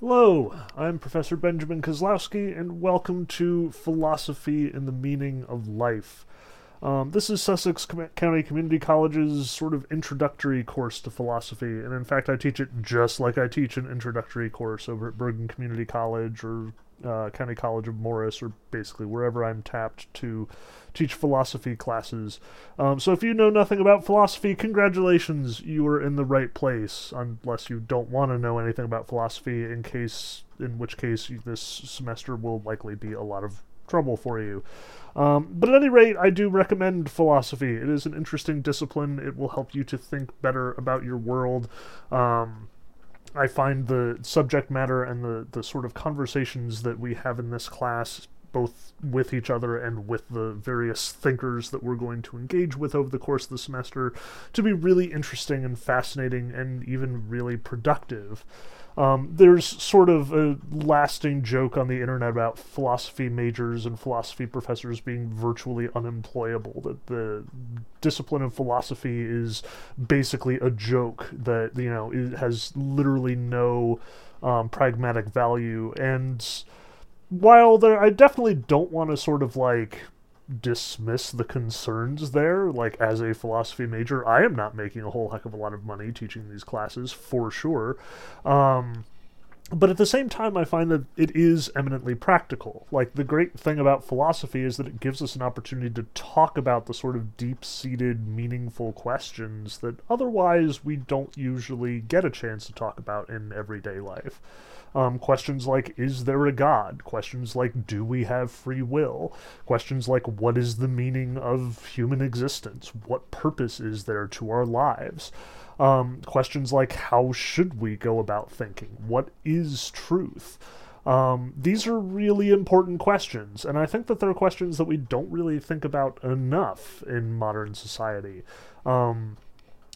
Hello, I'm Professor Benjamin Kozlowski, and welcome to Philosophy and the Meaning of Life. Um, this is Sussex Com- County Community College's sort of introductory course to philosophy, and in fact, I teach it just like I teach an introductory course over at Bergen Community College or uh, County College of Morris, or basically wherever I'm tapped to teach philosophy classes. Um, so if you know nothing about philosophy, congratulations, you are in the right place, unless you don't want to know anything about philosophy, in case, in which case this semester will likely be a lot of trouble for you. Um, but at any rate, I do recommend philosophy. It is an interesting discipline. It will help you to think better about your world. Um, I find the subject matter and the, the sort of conversations that we have in this class, both with each other and with the various thinkers that we're going to engage with over the course of the semester, to be really interesting and fascinating and even really productive. Um, there's sort of a lasting joke on the internet about philosophy majors and philosophy professors being virtually unemployable. That the discipline of philosophy is basically a joke that you know it has literally no um, pragmatic value. And while there, I definitely don't want to sort of like dismiss the concerns there. Like, as a philosophy major, I am not making a whole heck of a lot of money teaching these classes, for sure. Um, but at the same time, I find that it is eminently practical. Like, the great thing about philosophy is that it gives us an opportunity to talk about the sort of deep seated, meaningful questions that otherwise we don't usually get a chance to talk about in everyday life. Um, questions like, is there a God? Questions like, do we have free will? Questions like, what is the meaning of human existence? What purpose is there to our lives? Um, questions like, how should we go about thinking? What is truth? Um, these are really important questions, and I think that they're questions that we don't really think about enough in modern society. Um,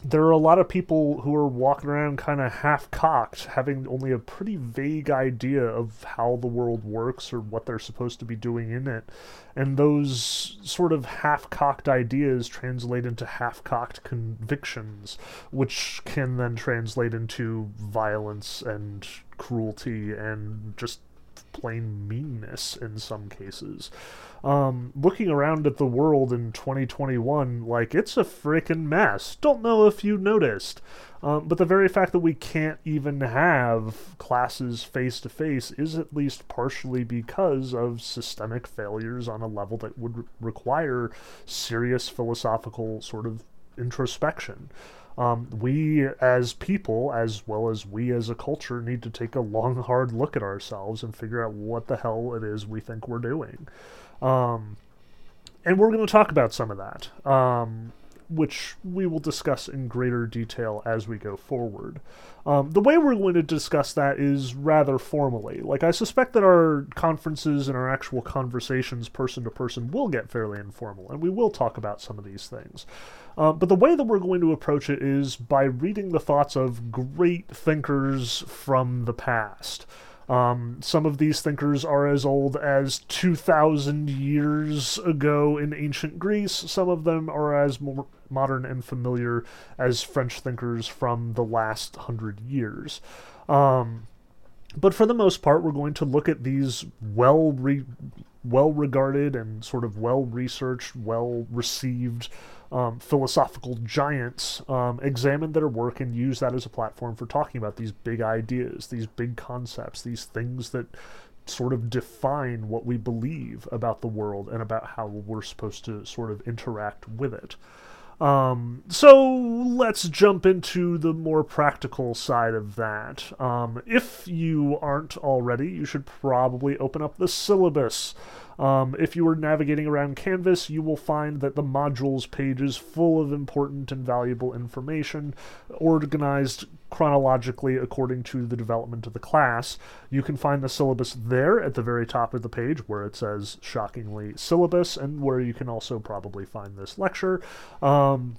there are a lot of people who are walking around kind of half cocked, having only a pretty vague idea of how the world works or what they're supposed to be doing in it. And those sort of half cocked ideas translate into half cocked convictions, which can then translate into violence and cruelty and just plain meanness in some cases. Um, looking around at the world in 2021, like, it's a freaking mess. Don't know if you noticed. Um, but the very fact that we can't even have classes face to face is at least partially because of systemic failures on a level that would re- require serious philosophical sort of introspection. Um, we as people, as well as we as a culture, need to take a long, hard look at ourselves and figure out what the hell it is we think we're doing. Um, and we're going to talk about some of that, um, which we will discuss in greater detail as we go forward. Um, the way we're going to discuss that is rather formally. Like, I suspect that our conferences and our actual conversations, person to person, will get fairly informal, and we will talk about some of these things. Uh, but the way that we're going to approach it is by reading the thoughts of great thinkers from the past. Um, some of these thinkers are as old as 2,000 years ago in ancient Greece. Some of them are as more modern and familiar as French thinkers from the last hundred years. Um, but for the most part, we're going to look at these well re- well regarded and sort of well researched, well received um, philosophical giants, um, examine their work and use that as a platform for talking about these big ideas, these big concepts, these things that sort of define what we believe about the world and about how we're supposed to sort of interact with it. Um, so let's jump into the more practical side of that. Um, if you aren't already, you should probably open up the syllabus. Um, if you are navigating around Canvas, you will find that the modules page is full of important and valuable information, organized chronologically according to the development of the class. You can find the syllabus there at the very top of the page where it says shockingly syllabus, and where you can also probably find this lecture. Um,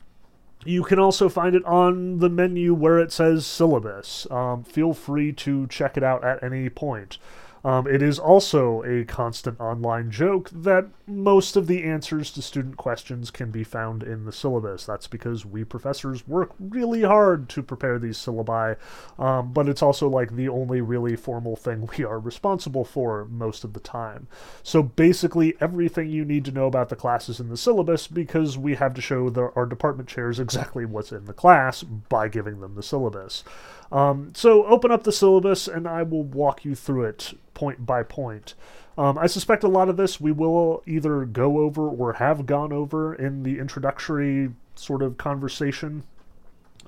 you can also find it on the menu where it says syllabus. Um, feel free to check it out at any point. Um, it is also a constant online joke that most of the answers to student questions can be found in the syllabus. That's because we professors work really hard to prepare these syllabi, um, but it's also like the only really formal thing we are responsible for most of the time. So basically, everything you need to know about the classes in the syllabus because we have to show the, our department chairs exactly what's in the class by giving them the syllabus. Um, so open up the syllabus and I will walk you through it point by point. Um, I suspect a lot of this we will either go over or have gone over in the introductory sort of conversation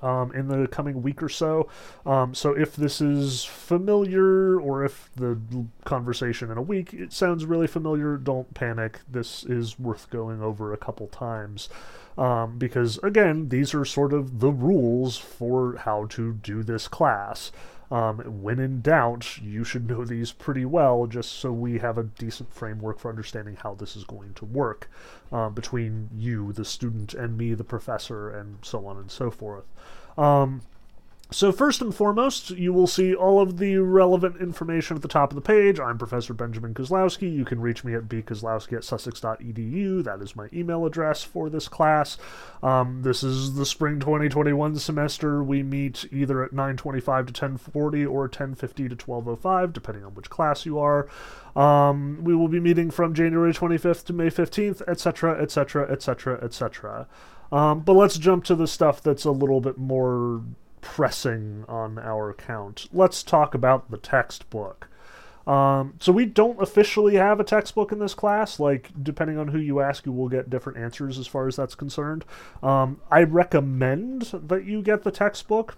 um, in the coming week or so. Um, so if this is familiar or if the conversation in a week it sounds really familiar, don't panic. This is worth going over a couple times. Um, because again, these are sort of the rules for how to do this class. Um, when in doubt, you should know these pretty well just so we have a decent framework for understanding how this is going to work um, between you, the student, and me, the professor, and so on and so forth. Um, so first and foremost, you will see all of the relevant information at the top of the page. I'm Professor Benjamin Kozlowski. You can reach me at bkozlowski at sussex.edu. That is my email address for this class. Um, this is the spring 2021 semester. We meet either at 9.25 to 10.40 or 10.50 to 12.05, depending on which class you are. Um, we will be meeting from January 25th to May 15th, etc., etc., etc., etc. but let's jump to the stuff that's a little bit more pressing on our account. Let's talk about the textbook. Um, so we don't officially have a textbook in this class. Like, depending on who you ask, you will get different answers as far as that's concerned. Um, I recommend that you get the textbook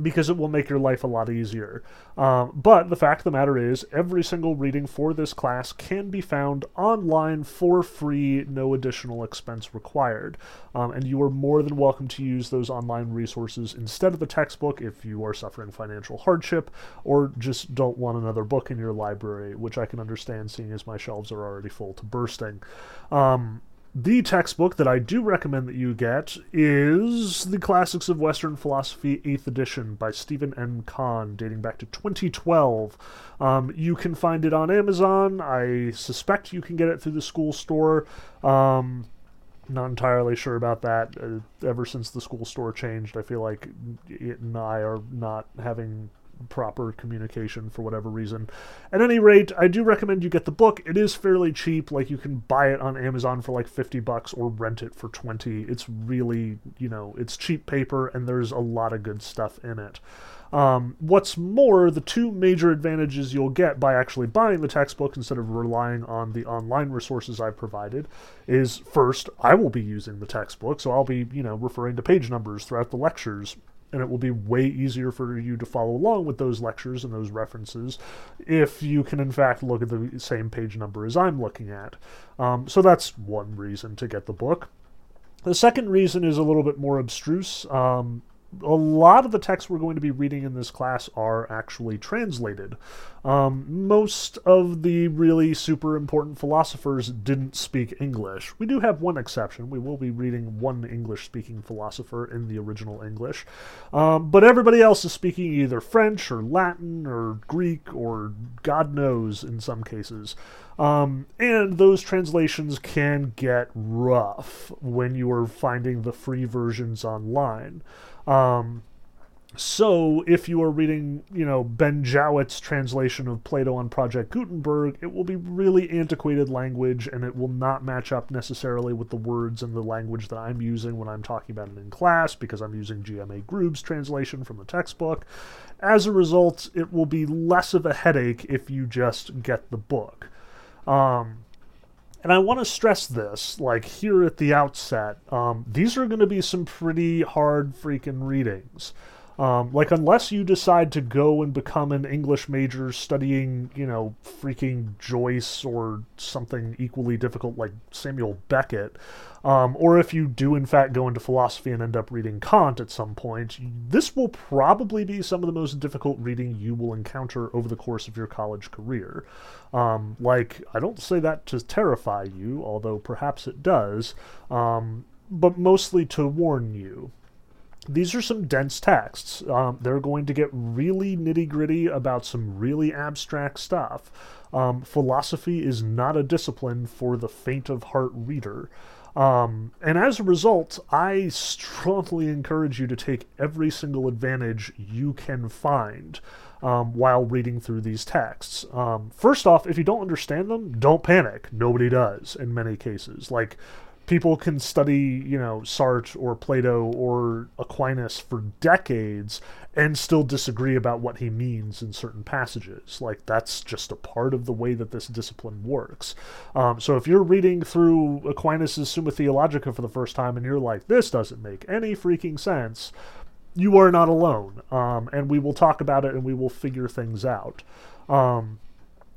because it will make your life a lot easier. Um, but the fact of the matter is, every single reading for this class can be found online for free, no additional expense required. Um, and you are more than welcome to use those online resources instead of the textbook if you are suffering financial hardship or just don't want another book in your library, which I can understand seeing as my shelves are already full to bursting. Um, the textbook that I do recommend that you get is The Classics of Western Philosophy, 8th edition by Steven M. Cahn, dating back to 2012. Um, you can find it on Amazon. I suspect you can get it through the school store. Um, not entirely sure about that. Uh, ever since the school store changed, I feel like it and I are not having proper communication for whatever reason. At any rate, I do recommend you get the book. It is fairly cheap. Like you can buy it on Amazon for like 50 bucks or rent it for 20. It's really, you know, it's cheap paper and there's a lot of good stuff in it. Um, what's more, the two major advantages you'll get by actually buying the textbook instead of relying on the online resources I've provided is first, I will be using the textbook, so I'll be, you know, referring to page numbers throughout the lectures and it will be way easier for you to follow along with those lectures and those references if you can, in fact, look at the same page number as I'm looking at. Um, so that's one reason to get the book. The second reason is a little bit more abstruse. Um, a lot of the texts we're going to be reading in this class are actually translated. Um, most of the really super important philosophers didn't speak English. We do have one exception. We will be reading one English speaking philosopher in the original English. Um, but everybody else is speaking either French or Latin or Greek or God knows in some cases. Um, and those translations can get rough when you are finding the free versions online. Um, so, if you are reading, you know, Ben Jowett's translation of Plato on Project Gutenberg, it will be really antiquated language and it will not match up necessarily with the words and the language that I'm using when I'm talking about it in class because I'm using GMA Grube's translation from the textbook. As a result, it will be less of a headache if you just get the book. Um, and I want to stress this, like here at the outset, um, these are going to be some pretty hard freaking readings. Um, like, unless you decide to go and become an English major studying, you know, freaking Joyce or something equally difficult like Samuel Beckett, um, or if you do in fact go into philosophy and end up reading Kant at some point, this will probably be some of the most difficult reading you will encounter over the course of your college career. Um, like, I don't say that to terrify you, although perhaps it does, um, but mostly to warn you. These are some dense texts. Um, they're going to get really nitty gritty about some really abstract stuff. Um, philosophy is not a discipline for the faint of heart reader. Um, and as a result, I strongly encourage you to take every single advantage you can find um, while reading through these texts. Um, first off, if you don't understand them, don't panic. Nobody does in many cases. Like, people can study, you know, Sartre or Plato or Aquinas for decades and still disagree about what he means in certain passages. Like, that's just a part of the way that this discipline works. Um, so, if you're reading through Aquinas' Summa Theologica for the first time and you're like, this doesn't make any freaking sense, you are not alone. Um, and we will talk about it and we will figure things out. Um,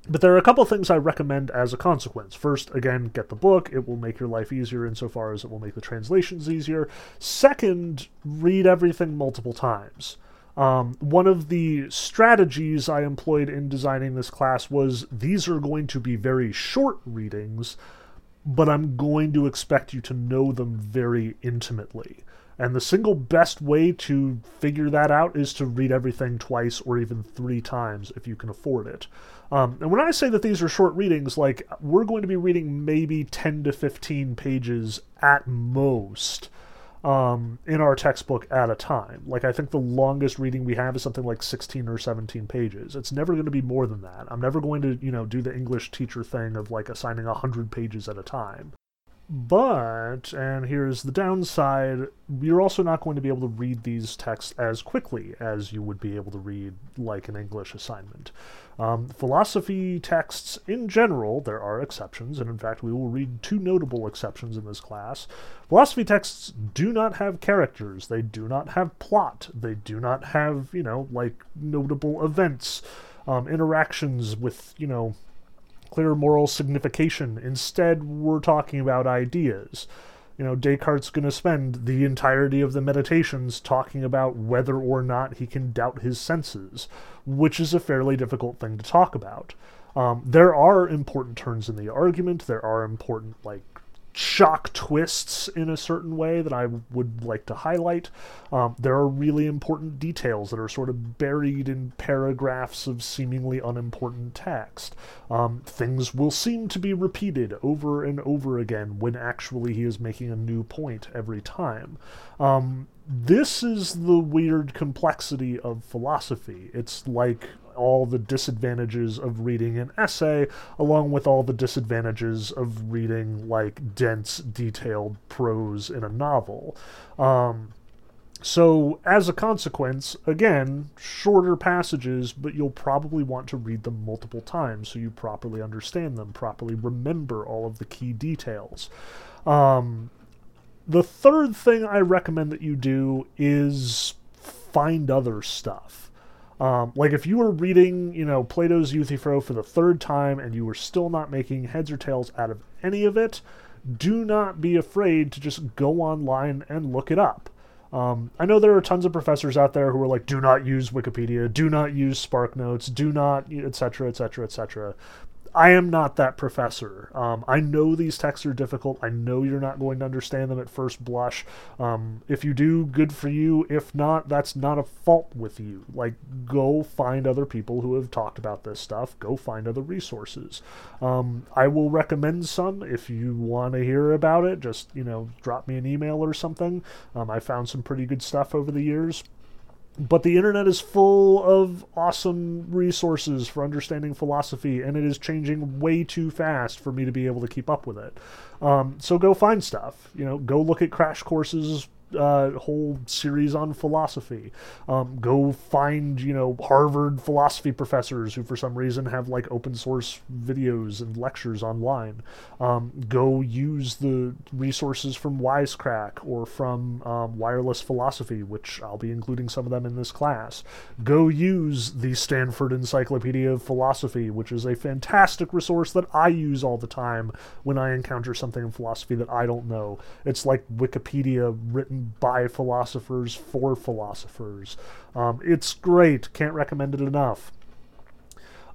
but there are a couple things I recommend as a consequence. First, again, get the book. It will make your life easier insofar as it will make the translations easier. Second, read everything multiple times. Um, one of the strategies I employed in designing this class was these are going to be very short readings, but I'm going to expect you to know them very intimately. And the single best way to figure that out is to read everything twice or even three times if you can afford it. Um, and when I say that these are short readings, like we're going to be reading maybe 10 to 15 pages at most um, in our textbook at a time. Like I think the longest reading we have is something like 16 or 17 pages. It's never going to be more than that. I'm never going to, you know, do the English teacher thing of like assigning 100 pages at a time. But, and here's the downside, you're also not going to be able to read these texts as quickly as you would be able to read like an English assignment. Um, philosophy texts in general, there are exceptions, and in fact, we will read two notable exceptions in this class. Philosophy texts do not have characters, they do not have plot, they do not have, you know, like notable events, um, interactions with, you know, clear moral signification. Instead, we're talking about ideas. You know, Descartes' going to spend the entirety of the meditations talking about whether or not he can doubt his senses, which is a fairly difficult thing to talk about. Um, there are important turns in the argument. There are important, like, shock twists in a certain way that I would like to highlight. Um, there are really important details that are sort of buried in paragraphs of seemingly unimportant text. Um, things will seem to be repeated over and over again when actually he is making a new point every time. Um, this is the weird complexity of philosophy. It's like all the disadvantages of reading an essay, along with all the disadvantages of reading like dense, detailed prose in a novel. Um, so, as a consequence, again, shorter passages, but you'll probably want to read them multiple times so you properly understand them, properly remember all of the key details. Um, the third thing I recommend that you do is find other stuff. Um, like if you were reading, you know, Plato's Euthyphro for the third time and you were still not making heads or tails out of any of it, do not be afraid to just go online and look it up. Um, I know there are tons of professors out there who are like, do not use Wikipedia, do not use SparkNotes, do not, etc., etc., etc. I am not that professor. Um, I know these texts are difficult. I know you're not going to understand them at first blush. Um, if you do, good for you. If not, that's not a fault with you. Like, go find other people who have talked about this stuff. Go find other resources. Um, I will recommend some if you want to hear about it. Just, you know, drop me an email or something. Um, I found some pretty good stuff over the years but the internet is full of awesome resources for understanding philosophy, and it is changing way too fast for me to be able to keep up with it. Um, so go find stuff. You know, go look at crash courses uh, whole series on philosophy. Um, go find, you know, Harvard philosophy professors who, for some reason, have like open source videos and lectures online. Um, go use the resources from Wisecrack or from um, Wireless Philosophy, which I'll be including some of them in this class. Go use the Stanford Encyclopedia of Philosophy, which is a fantastic resource that I use all the time when I encounter something in philosophy that I don't know. It's like Wikipedia written by philosophers for philosophers. Um, it's great. Can't recommend it enough.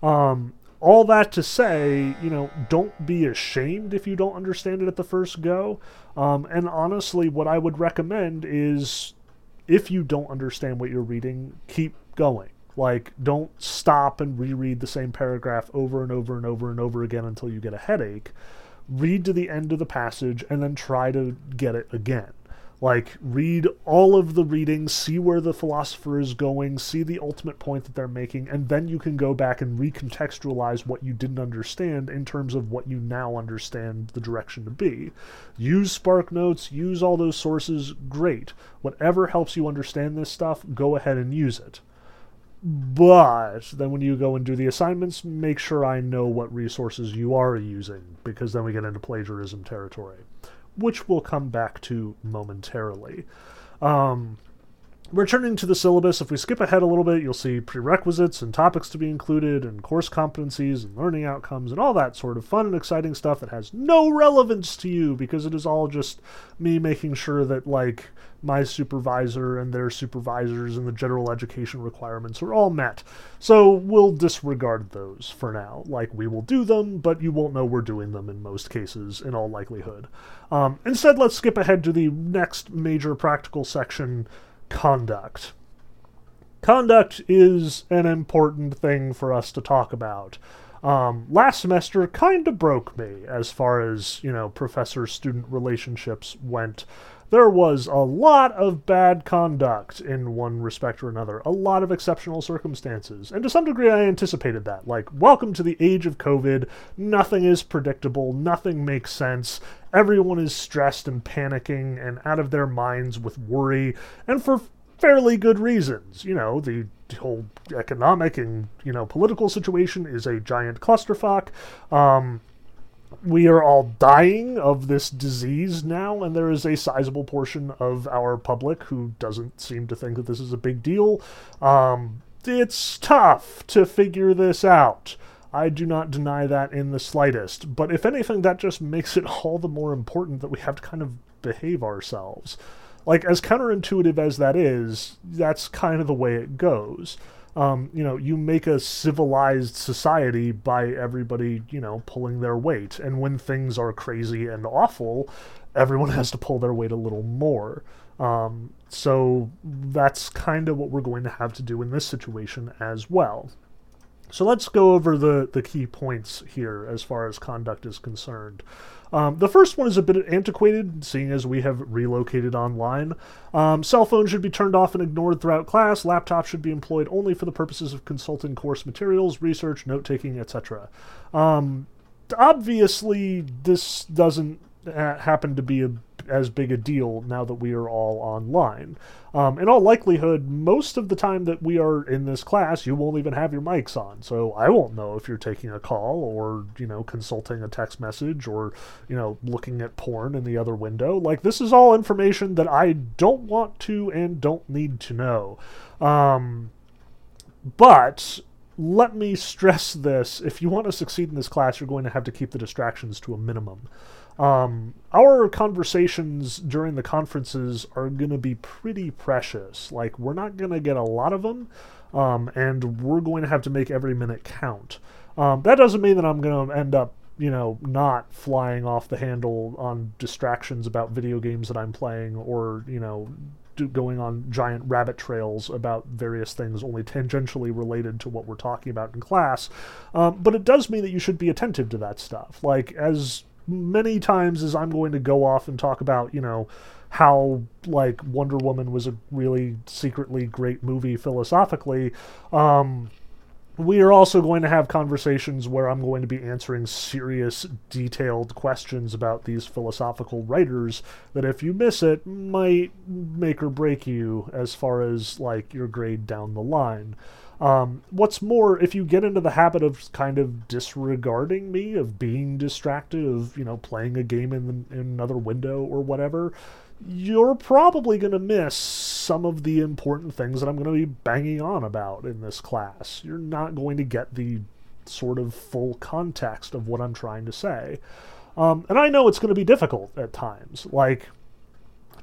Um, all that to say, you know, don't be ashamed if you don't understand it at the first go. Um, and honestly, what I would recommend is if you don't understand what you're reading, keep going. Like, don't stop and reread the same paragraph over and over and over and over again until you get a headache. Read to the end of the passage and then try to get it again. Like, read all of the readings, see where the philosopher is going, see the ultimate point that they're making, and then you can go back and recontextualize what you didn't understand in terms of what you now understand the direction to be. Use Spark Notes, use all those sources, great. Whatever helps you understand this stuff, go ahead and use it. But then when you go and do the assignments, make sure I know what resources you are using, because then we get into plagiarism territory which we'll come back to momentarily. Um, returning to the syllabus, if we skip ahead a little bit, you'll see prerequisites and topics to be included, and course competencies and learning outcomes, and all that sort of fun and exciting stuff that has no relevance to you because it is all just me making sure that, like, my supervisor and their supervisors and the general education requirements are all met. So we'll disregard those for now. Like, we will do them, but you won't know we're doing them in most cases, in all likelihood. Um, instead, let's skip ahead to the next major practical section conduct. Conduct is an important thing for us to talk about. Um, last semester kind of broke me as far as, you know, professor student relationships went there was a lot of bad conduct in one respect or another, a lot of exceptional circumstances. And to some degree, I anticipated that. Like, welcome to the age of COVID. Nothing is predictable, nothing makes sense. Everyone is stressed and panicking and out of their minds with worry, and for fairly good reasons. You know, the whole economic and, you know, political situation is a giant clusterfuck. Um, we are all dying of this disease now, and there is a sizable portion of our public who doesn't seem to think that this is a big deal. Um, it's tough to figure this out. I do not deny that in the slightest. But if anything, that just makes it all the more important that we have to kind of behave ourselves. Like, as counterintuitive as that is, that's kind of the way it goes um, you know, you make a civilized society by everybody, you know, pulling their weight. And when things are crazy and awful, everyone has to pull their weight a little more. Um, so that's kind of what we're going to have to do in this situation as well. So let's go over the, the key points here as far as conduct is concerned. Um, the first one is a bit antiquated, seeing as we have relocated online. Um, cell phones should be turned off and ignored throughout class. Laptops should be employed only for the purposes of consulting course materials, research, note taking, etc. Um, obviously, this doesn't ha- happen to be a as big a deal now that we are all online. Um, in all likelihood, most of the time that we are in this class, you won't even have your mics on. So I won't know if you're taking a call or, you know, consulting a text message or, you know, looking at porn in the other window. Like, this is all information that I don't want to and don't need to know. Um, but let me stress this if you want to succeed in this class, you're going to have to keep the distractions to a minimum. Um, our conversations during the conferences are going to be pretty precious. Like, we're not going to get a lot of them, um, and we're going to have to make every minute count. Um, that doesn't mean that I'm going to end up, you know, not flying off the handle on distractions about video games that I'm playing or, you know, going on giant rabbit trails about various things only tangentially related to what we're talking about in class. Um, but it does mean that you should be attentive to that stuff. Like, as many times as I'm going to go off and talk about, you know, how like Wonder Woman was a really secretly great movie philosophically. Um, we are also going to have conversations where I'm going to be answering serious, detailed questions about these philosophical writers that, if you miss it, might make or break you as far as like your grade down the line. Um, what's more, if you get into the habit of kind of disregarding me, of being distracted, of you know playing a game in, in another window or whatever, you're probably going to miss some of the important things that I'm going to be banging on about in this class. You're not going to get the sort of full context of what I'm trying to say. Um, and I know it's going to be difficult at times. Like,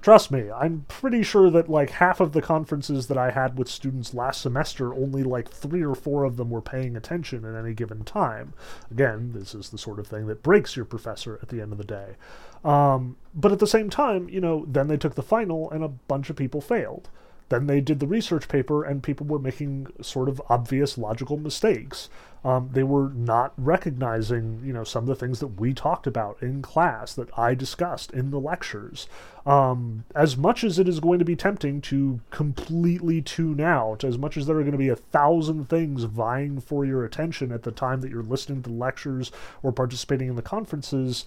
Trust me, I'm pretty sure that like half of the conferences that I had with students last semester, only like three or four of them were paying attention at any given time. Again, this is the sort of thing that breaks your professor at the end of the day. Um, but at the same time, you know, then they took the final and a bunch of people failed. then they did the research paper, and people were making sort of obvious logical mistakes. Um, they were not recognizing, you know, some of the things that we talked about in class that I discussed in the lectures. Um, as much as it is going to be tempting to completely tune out, as much as there are going to be a thousand things vying for your attention at the time that you're listening to the lectures or participating in the conferences,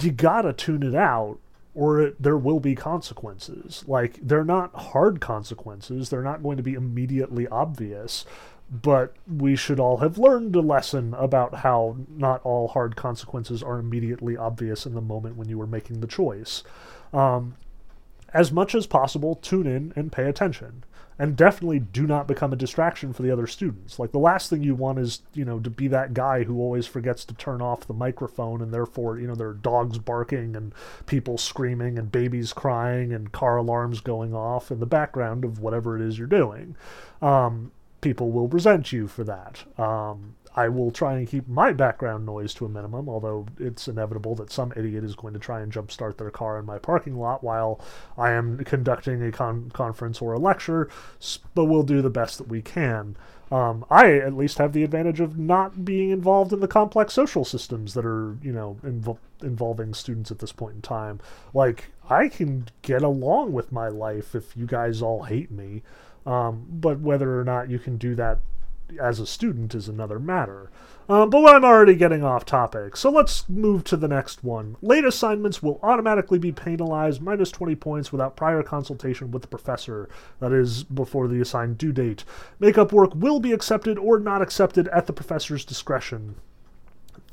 you gotta tune it out or it, there will be consequences. Like, they're not hard consequences, they're not going to be immediately obvious, but we should all have learned a lesson about how not all hard consequences are immediately obvious in the moment when you are making the choice. Um, as much as possible, tune in and pay attention and definitely do not become a distraction for the other students. Like the last thing you want is, you know, to be that guy who always forgets to turn off the microphone and therefore, you know, there are dogs barking and people screaming and babies crying and car alarms going off in the background of whatever it is you're doing. Um, people will resent you for that. Um, I will try and keep my background noise to a minimum, although it's inevitable that some idiot is going to try and jumpstart their car in my parking lot while I am conducting a con- conference or a lecture, but we'll do the best that we can. Um, I at least have the advantage of not being involved in the complex social systems that are, you know, inv- involving students at this point in time. Like, I can get along with my life if you guys all hate me. Um, but whether or not you can do that as a student is another matter. Um, but I'm already getting off topic, so let's move to the next one. Late assignments will automatically be penalized minus 20 points without prior consultation with the professor, that is, before the assigned due date. Makeup work will be accepted or not accepted at the professor's discretion.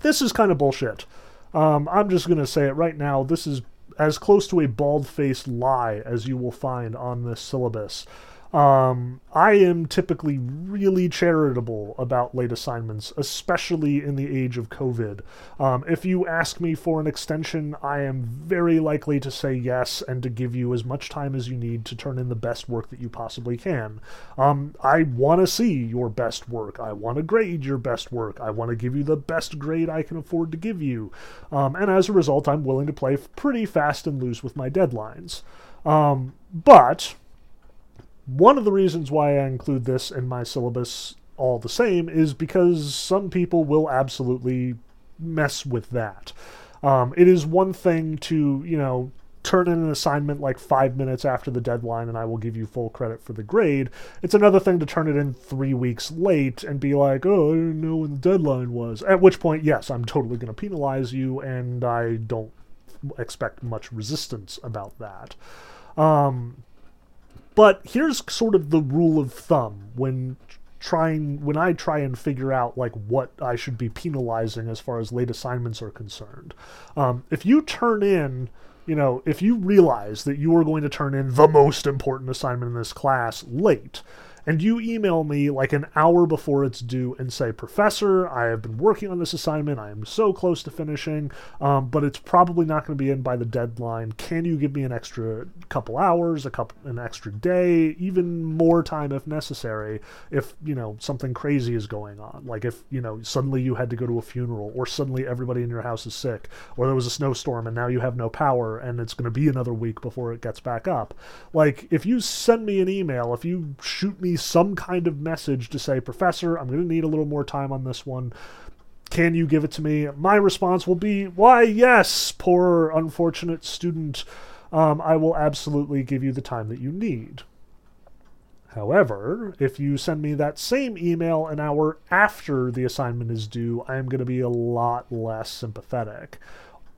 This is kind of bullshit. Um, I'm just going to say it right now. This is as close to a bald faced lie as you will find on this syllabus. Um, I am typically really charitable about late assignments, especially in the age of COVID. Um, if you ask me for an extension, I am very likely to say yes and to give you as much time as you need to turn in the best work that you possibly can. Um, I want to see your best work. I want to grade your best work. I want to give you the best grade I can afford to give you. Um, and as a result, I'm willing to play pretty fast and loose with my deadlines. Um, but one of the reasons why I include this in my syllabus all the same is because some people will absolutely mess with that. Um, it is one thing to, you know, turn in an assignment like five minutes after the deadline and I will give you full credit for the grade. It's another thing to turn it in three weeks late and be like, oh, I didn't know when the deadline was. At which point, yes, I'm totally going to penalize you and I don't expect much resistance about that. Um, but here's sort of the rule of thumb when trying when I try and figure out like what I should be penalizing as far as late assignments are concerned. Um, if you turn in, you know, if you realize that you are going to turn in the most important assignment in this class late, and you email me like an hour before it's due and say, Professor, I have been working on this assignment. I am so close to finishing, um, but it's probably not going to be in by the deadline. Can you give me an extra couple hours, a couple, an extra day, even more time if necessary? If you know something crazy is going on, like if you know suddenly you had to go to a funeral, or suddenly everybody in your house is sick, or there was a snowstorm and now you have no power and it's going to be another week before it gets back up. Like if you send me an email, if you shoot me some kind of message to say, Professor, I'm going to need a little more time on this one. Can you give it to me? My response will be, Why, yes, poor unfortunate student. Um, I will absolutely give you the time that you need. However, if you send me that same email an hour after the assignment is due, I am going to be a lot less sympathetic.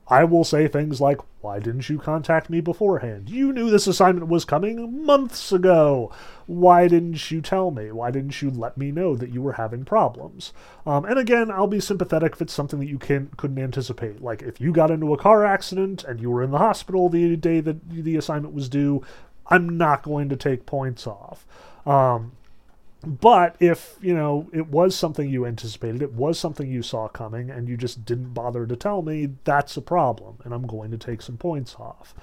I will say things like, Why didn't you contact me beforehand? You knew this assignment was coming months ago. Why didn't you tell me? Why didn't you let me know that you were having problems? Um, and again, I'll be sympathetic if it's something that you can, couldn't anticipate. Like if you got into a car accident and you were in the hospital the day that the assignment was due, I'm not going to take points off. Um, but if, you know, it was something you anticipated, it was something you saw coming, and you just didn't bother to tell me, that's a problem, and I'm going to take some points off.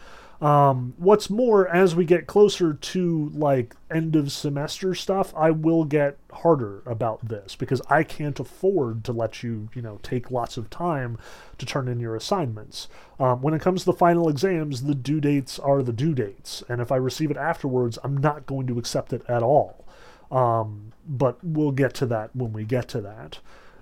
Um, what's more, as we get closer to like end of semester stuff, I will get harder about this because I can't afford to let you, you know, take lots of time to turn in your assignments. Um, when it comes to the final exams, the due dates are the due dates, and if I receive it afterwards, I'm not going to accept it at all. Um, but we'll get to that when we get to that.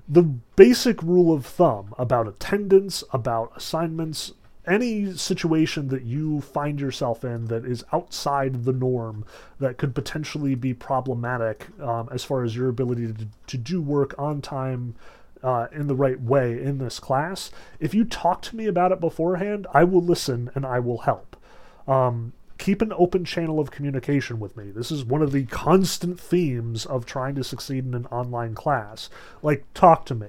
The basic rule of thumb about attendance, about assignments, any situation that you find yourself in that is outside the norm that could potentially be problematic um, as far as your ability to, to do work on time uh, in the right way in this class, if you talk to me about it beforehand, I will listen and I will help. Um, keep an open channel of communication with me. This is one of the constant themes of trying to succeed in an online class. Like, talk to me.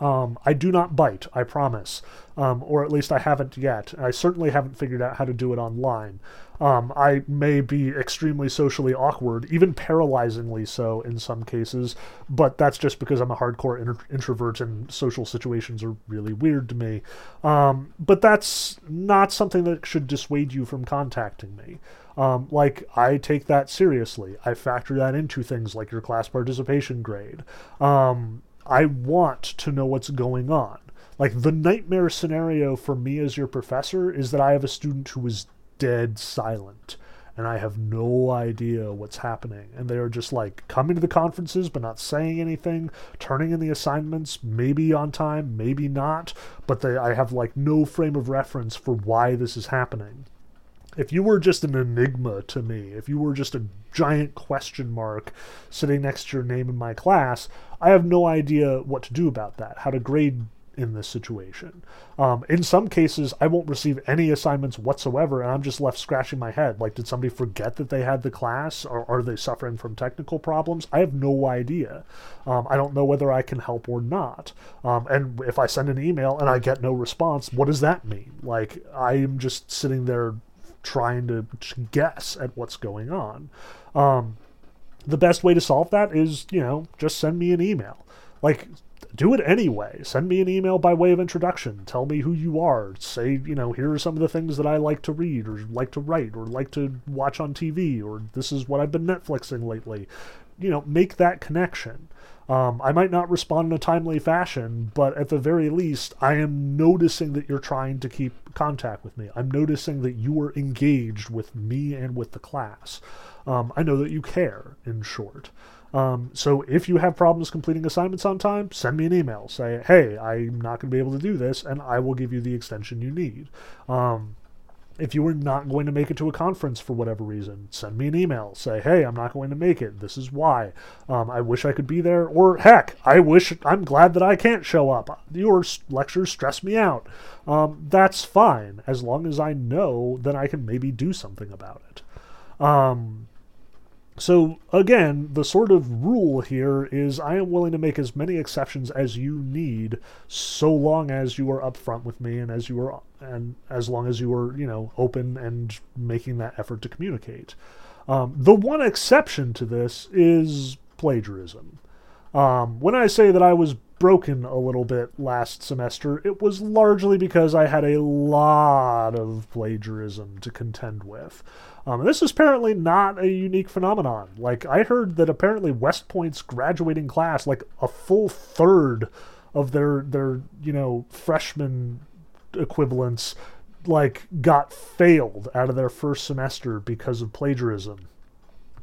Um, I do not bite, I promise. Um, or at least I haven't yet. I certainly haven't figured out how to do it online. Um, I may be extremely socially awkward, even paralyzingly so in some cases, but that's just because I'm a hardcore inter- introvert and social situations are really weird to me. Um, but that's not something that should dissuade you from contacting me. Um, like, I take that seriously. I factor that into things like your class participation grade. Um, I want to know what's going on. Like the nightmare scenario for me as your professor is that I have a student who is dead silent and I have no idea what's happening. And they're just like coming to the conferences but not saying anything, turning in the assignments, maybe on time, maybe not, but they I have like no frame of reference for why this is happening. If you were just an enigma to me, if you were just a giant question mark sitting next to your name in my class, I have no idea what to do about that, how to grade in this situation. Um, in some cases, I won't receive any assignments whatsoever, and I'm just left scratching my head. Like, did somebody forget that they had the class, or are they suffering from technical problems? I have no idea. Um, I don't know whether I can help or not. Um, and if I send an email and I get no response, what does that mean? Like, I am just sitting there trying to guess at what's going on. Um, the best way to solve that is, you know, just send me an email. Like, do it anyway. Send me an email by way of introduction. Tell me who you are. Say, you know, here are some of the things that I like to read or like to write or like to watch on TV or this is what I've been Netflixing lately. You know, make that connection. Um, I might not respond in a timely fashion, but at the very least, I am noticing that you're trying to keep contact with me. I'm noticing that you are engaged with me and with the class. Um, I know that you care, in short. Um, so if you have problems completing assignments on time, send me an email. Say, hey, I'm not going to be able to do this, and I will give you the extension you need. Um, if you are not going to make it to a conference for whatever reason, send me an email. Say, hey, I'm not going to make it. This is why. Um, I wish I could be there. Or heck, I wish, I'm glad that I can't show up. Your lectures stress me out. Um, that's fine. As long as I know, then I can maybe do something about it. Um, so again, the sort of rule here is I am willing to make as many exceptions as you need, so long as you are upfront with me and as you are and as long as you are you know open and making that effort to communicate. Um, the one exception to this is plagiarism. Um, when I say that I was broken a little bit last semester, it was largely because I had a lot of plagiarism to contend with. Um, this is apparently not a unique phenomenon. Like, I heard that apparently West Point's graduating class, like a full third of their, their you know, freshman equivalents, like, got failed out of their first semester because of plagiarism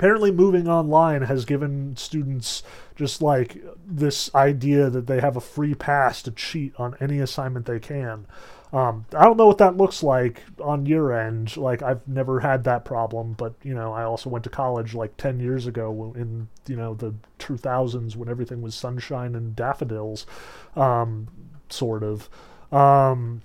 apparently moving online has given students just like this idea that they have a free pass to cheat on any assignment they can. Um, I don't know what that looks like on your end. Like I've never had that problem, but you know I also went to college like ten years ago in you know the 2000s when everything was sunshine and daffodils, um, sort of. Um,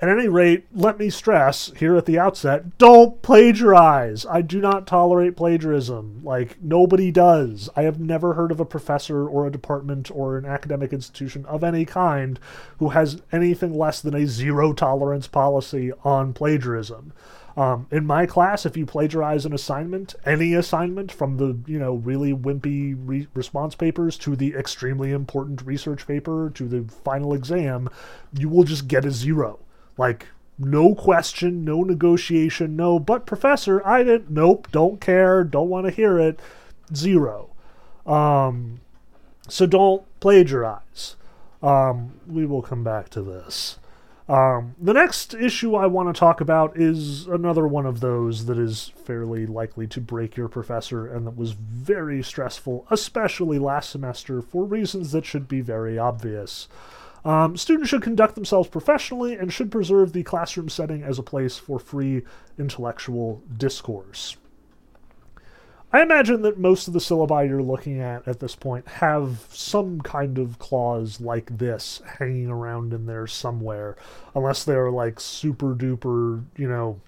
at any rate, let me stress here at the outset don't plagiarize. I do not tolerate plagiarism. Like, nobody does. I have never heard of a professor or a department or an academic institution of any kind who has anything less than a zero tolerance policy on plagiarism. Um, in my class, if you plagiarize an assignment, any assignment from the you know really wimpy re- response papers to the extremely important research paper to the final exam, you will just get a zero. Like, no question, no negotiation, no, but professor, I didn't, nope, don't care, don't want to hear it, zero. Um, so don't plagiarize. Um, we will come back to this. Um, the next issue I want to talk about is another one of those that is fairly likely to break your professor and that was very stressful, especially last semester, for reasons that should be very obvious. Um, students should conduct themselves professionally and should preserve the classroom setting as a place for free intellectual discourse. I imagine that most of the syllabi you're looking at at this point have some kind of clause like this hanging around in there somewhere, unless they're like super duper, you know,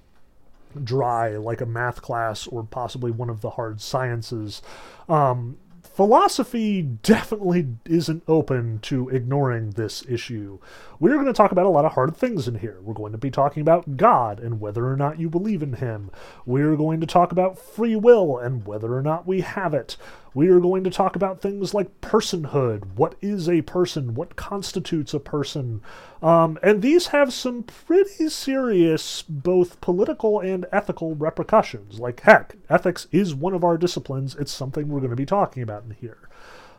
dry, like a math class or possibly one of the hard sciences. Um, philosophy definitely isn't open to ignoring this issue. We're going to talk about a lot of hard things in here. We're going to be talking about God and whether or not you believe in Him. We're going to talk about free will and whether or not we have it. We are going to talk about things like personhood. What is a person? What constitutes a person? Um, and these have some pretty serious, both political and ethical repercussions. Like, heck, ethics is one of our disciplines. It's something we're going to be talking about in here.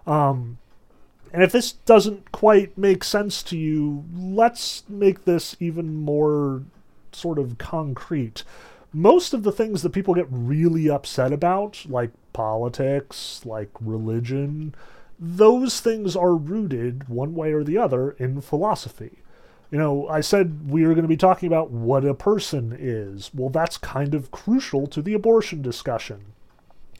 Um, and if this doesn't quite make sense to you, let's make this even more sort of concrete most of the things that people get really upset about, like politics, like religion, those things are rooted one way or the other in philosophy. You know, I said we are going to be talking about what a person is. Well, that's kind of crucial to the abortion discussion.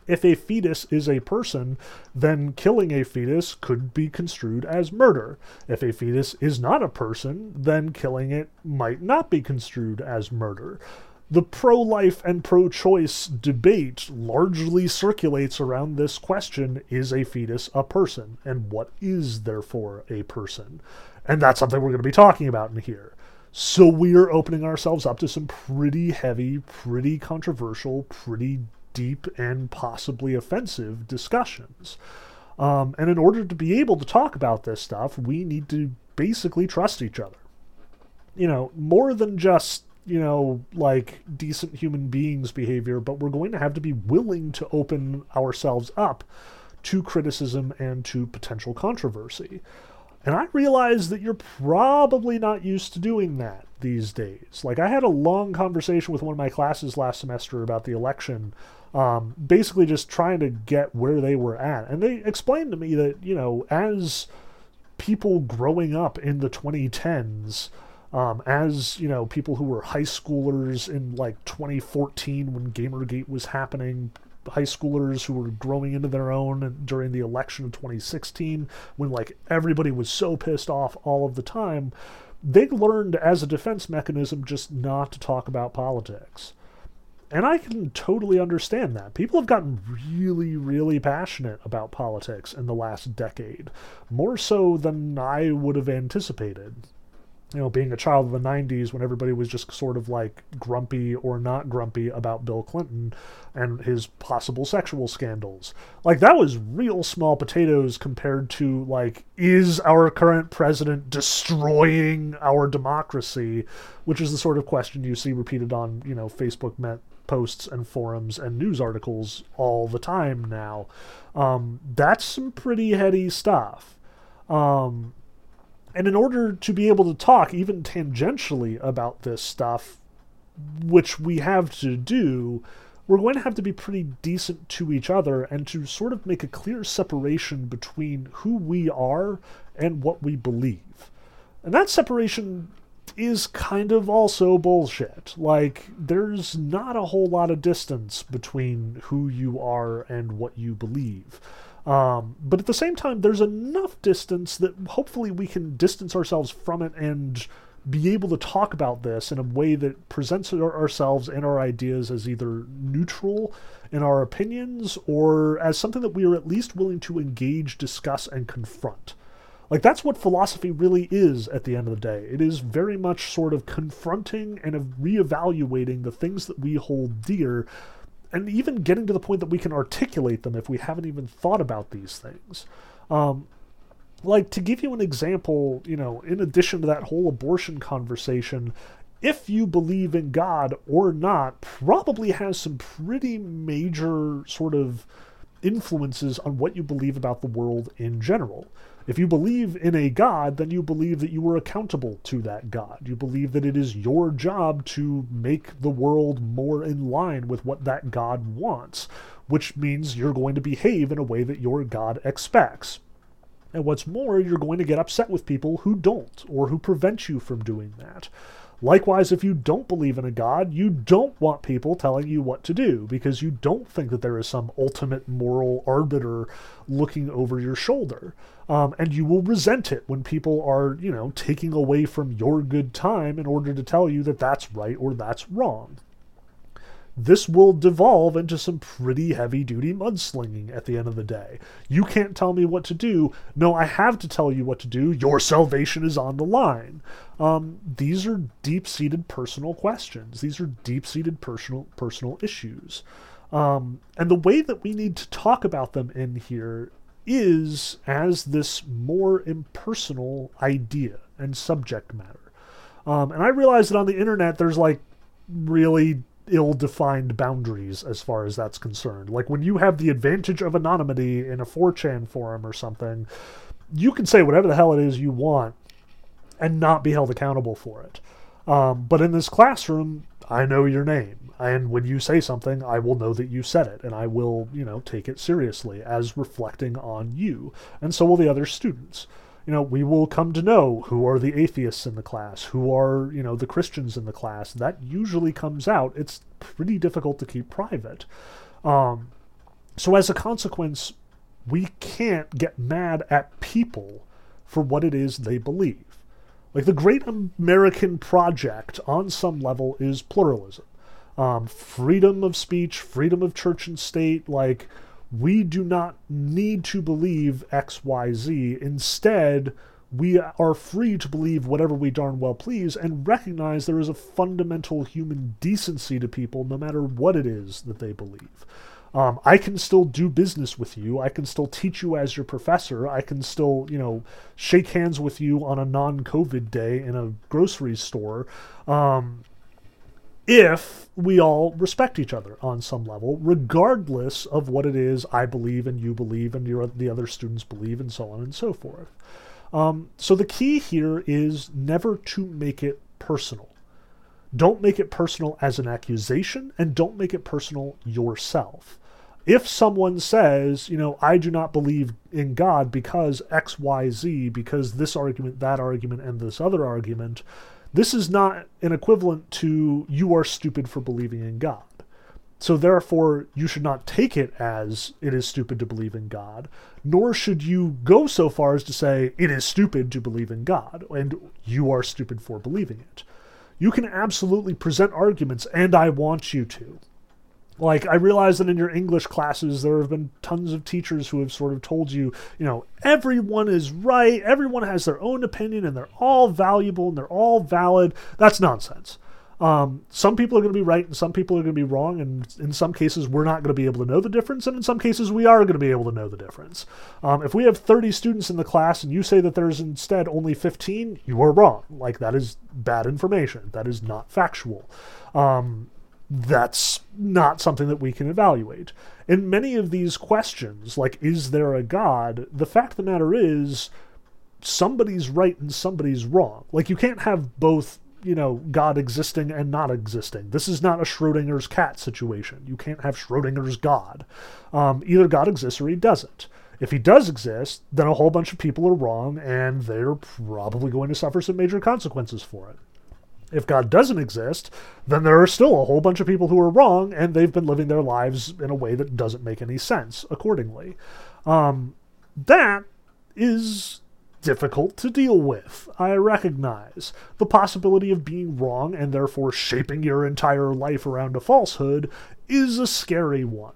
If a fetus is a person, then killing a fetus could be construed as murder. If a fetus is not a person, then killing it might not be construed as murder the pro life and pro choice debate largely circulates around this question is a fetus a person? And what is, therefore, a person? And that's something we're going to be talking about in here. So we're opening ourselves up to some pretty heavy, pretty controversial, pretty deep, and possibly offensive discussions. Um, and in order to be able to talk about this stuff, we need to basically trust each other. You know, more than just you know, like decent human beings behavior, but we're going to have to be willing to open ourselves up to criticism and to potential controversy. And I realize that you're probably not used to doing that these days. Like, I had a long conversation with one of my classes last semester about the election, um, basically just trying to get where they were at. And they explained to me that, you know, as people growing up in the 2010s, um, as you know, people who were high schoolers in like 2014 when Gamergate was happening, high schoolers who were growing into their own during the election of 2016, when like everybody was so pissed off all of the time, they learned as a defense mechanism just not to talk about politics. And I can totally understand that. People have gotten really, really passionate about politics in the last decade, more so than I would have anticipated you know, being a child of the 90s when everybody was just sort of like grumpy or not grumpy about Bill Clinton and his possible sexual scandals. Like, that was real small potatoes compared to, like, is our current president destroying our democracy? Which is the sort of question you see repeated on, you know, Facebook met posts and forums and news articles all the time now. Um, that's some pretty heady stuff. Um, and in order to be able to talk even tangentially about this stuff, which we have to do, we're going to have to be pretty decent to each other and to sort of make a clear separation between who we are and what we believe. And that separation is kind of also bullshit. Like, there's not a whole lot of distance between who you are and what you believe. Um, but at the same time, there's enough distance that hopefully we can distance ourselves from it and be able to talk about this in a way that presents ourselves and our ideas as either neutral in our opinions or as something that we are at least willing to engage, discuss, and confront. Like, that's what philosophy really is at the end of the day. It is very much sort of confronting and reevaluating the things that we hold dear and even getting to the point that we can articulate them if we haven't even thought about these things. Um, like to give you an example, you know, in addition to that whole abortion conversation, if you believe in God or not, probably has some pretty major sort of influences on what you believe about the world in general. If you believe in a God, then you believe that you are accountable to that God. You believe that it is your job to make the world more in line with what that God wants, which means you're going to behave in a way that your God expects. And what's more, you're going to get upset with people who don't, or who prevent you from doing that. Likewise, if you don't believe in a God, you don't want people telling you what to do because you don't think that there is some ultimate moral arbiter looking over your shoulder. Um, and you will resent it when people are, you know, taking away from your good time in order to tell you that that's right or that's wrong this will devolve into some pretty heavy duty mudslinging at the end of the day. You can't tell me what to do. No, I have to tell you what to do. Your salvation is on the line. Um, these are deep seated personal questions. These are deep seated personal personal issues. Um, and the way that we need to talk about them in here is as this more impersonal idea and subject matter. Um, and I realize that on the internet, there's like really ill defined boundaries as far as that's concerned. Like when you have the advantage of anonymity in a 4chan forum or something, you can say whatever the hell it is you want and not be held accountable for it. Um, but in this classroom, I know your name. And when you say something, I will know that you said it, and I will, you know, take it seriously as reflecting on you. And so will the other students you know, we will come to know who are the atheists in the class, who are, you know, the Christians in the class. That usually comes out. It's pretty difficult to keep private. Um, so, as a consequence, we can't get mad at people for what it is they believe. Like the great American project, on some level, is pluralism. Um, freedom of speech, freedom of church and state, like we do not need to believe XYZ. Instead, we are free to believe whatever we darn well please and recognize there is a fundamental human decency to people no matter what it is that they believe. Um, I can still do business with you. I can still teach you as your professor. I can still, you know, shake hands with you on a non COVID day in a grocery store. Um, if we all respect each other on some level, regardless of what it is I believe and you believe and your, the other students believe, and so on and so forth. Um, so the key here is never to make it personal. Don't make it personal as an accusation, and don't make it personal yourself. If someone says, you know, I do not believe in God because X, Y, Z, because this argument, that argument, and this other argument, this is not an equivalent to you are stupid for believing in God. So therefore, you should not take it as it is stupid to believe in God, nor should you go so far as to say it is stupid to believe in God and you are stupid for believing it. You can absolutely present arguments, and I want you to. Like, I realize that in your English classes, there have been tons of teachers who have sort of told you, you know, everyone is right, everyone has their own opinion, and they're all valuable and they're all valid. That's nonsense. Um, some people are going to be right and some people are going to be wrong, and in some cases, we're not going to be able to know the difference, and in some cases, we are going to be able to know the difference. Um, if we have 30 students in the class and you say that there's instead only 15, you are wrong. Like, that is bad information. That is not factual. Um, that's not something that we can evaluate. In many of these questions, like is there a God, the fact of the matter is somebody's right and somebody's wrong. Like you can't have both, you know, God existing and not existing. This is not a Schrodinger's cat situation. You can't have Schrodinger's God. Um, either God exists or he doesn't. If he does exist, then a whole bunch of people are wrong and they're probably going to suffer some major consequences for it. If God doesn't exist, then there are still a whole bunch of people who are wrong, and they've been living their lives in a way that doesn't make any sense accordingly. Um, that is difficult to deal with. I recognize. The possibility of being wrong and therefore shaping your entire life around a falsehood is a scary one.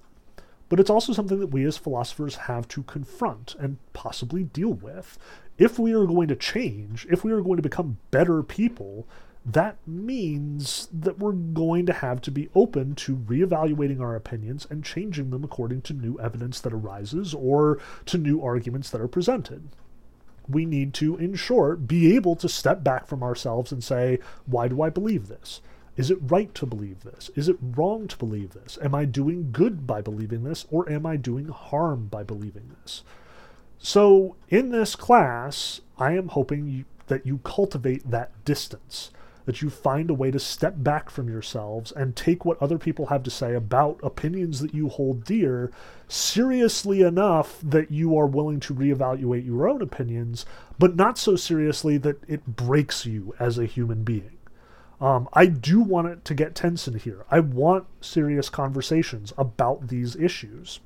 But it's also something that we as philosophers have to confront and possibly deal with. If we are going to change, if we are going to become better people, that means that we're going to have to be open to reevaluating our opinions and changing them according to new evidence that arises or to new arguments that are presented. we need to, in short, be able to step back from ourselves and say, why do I believe this? Is it right to believe this? Is it wrong to believe this? Am I doing good by believing this, or am I doing harm by believing this? So, in this class, I am hoping you, that you cultivate that distance, that you find a way to step back from yourselves and take what other people have to say about opinions that you hold dear seriously enough that you are willing to reevaluate your own opinions, but not so seriously that it breaks you as a human being. Um, I do want it to get tense in here. I want serious conversations about these issues.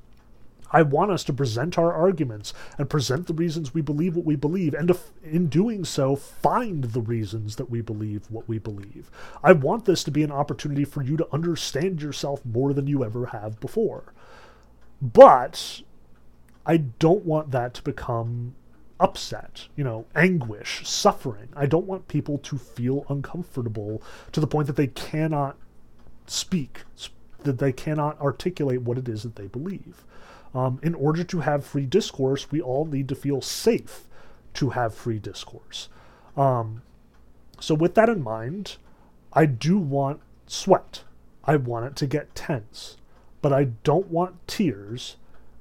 I want us to present our arguments and present the reasons we believe what we believe, and to, in doing so, find the reasons that we believe what we believe. I want this to be an opportunity for you to understand yourself more than you ever have before. But I don't want that to become upset, you know, anguish, suffering. I don't want people to feel uncomfortable to the point that they cannot speak, that they cannot articulate what it is that they believe. Um, in order to have free discourse, we all need to feel safe to have free discourse. Um, so, with that in mind, I do want sweat. I want it to get tense. But I don't want tears,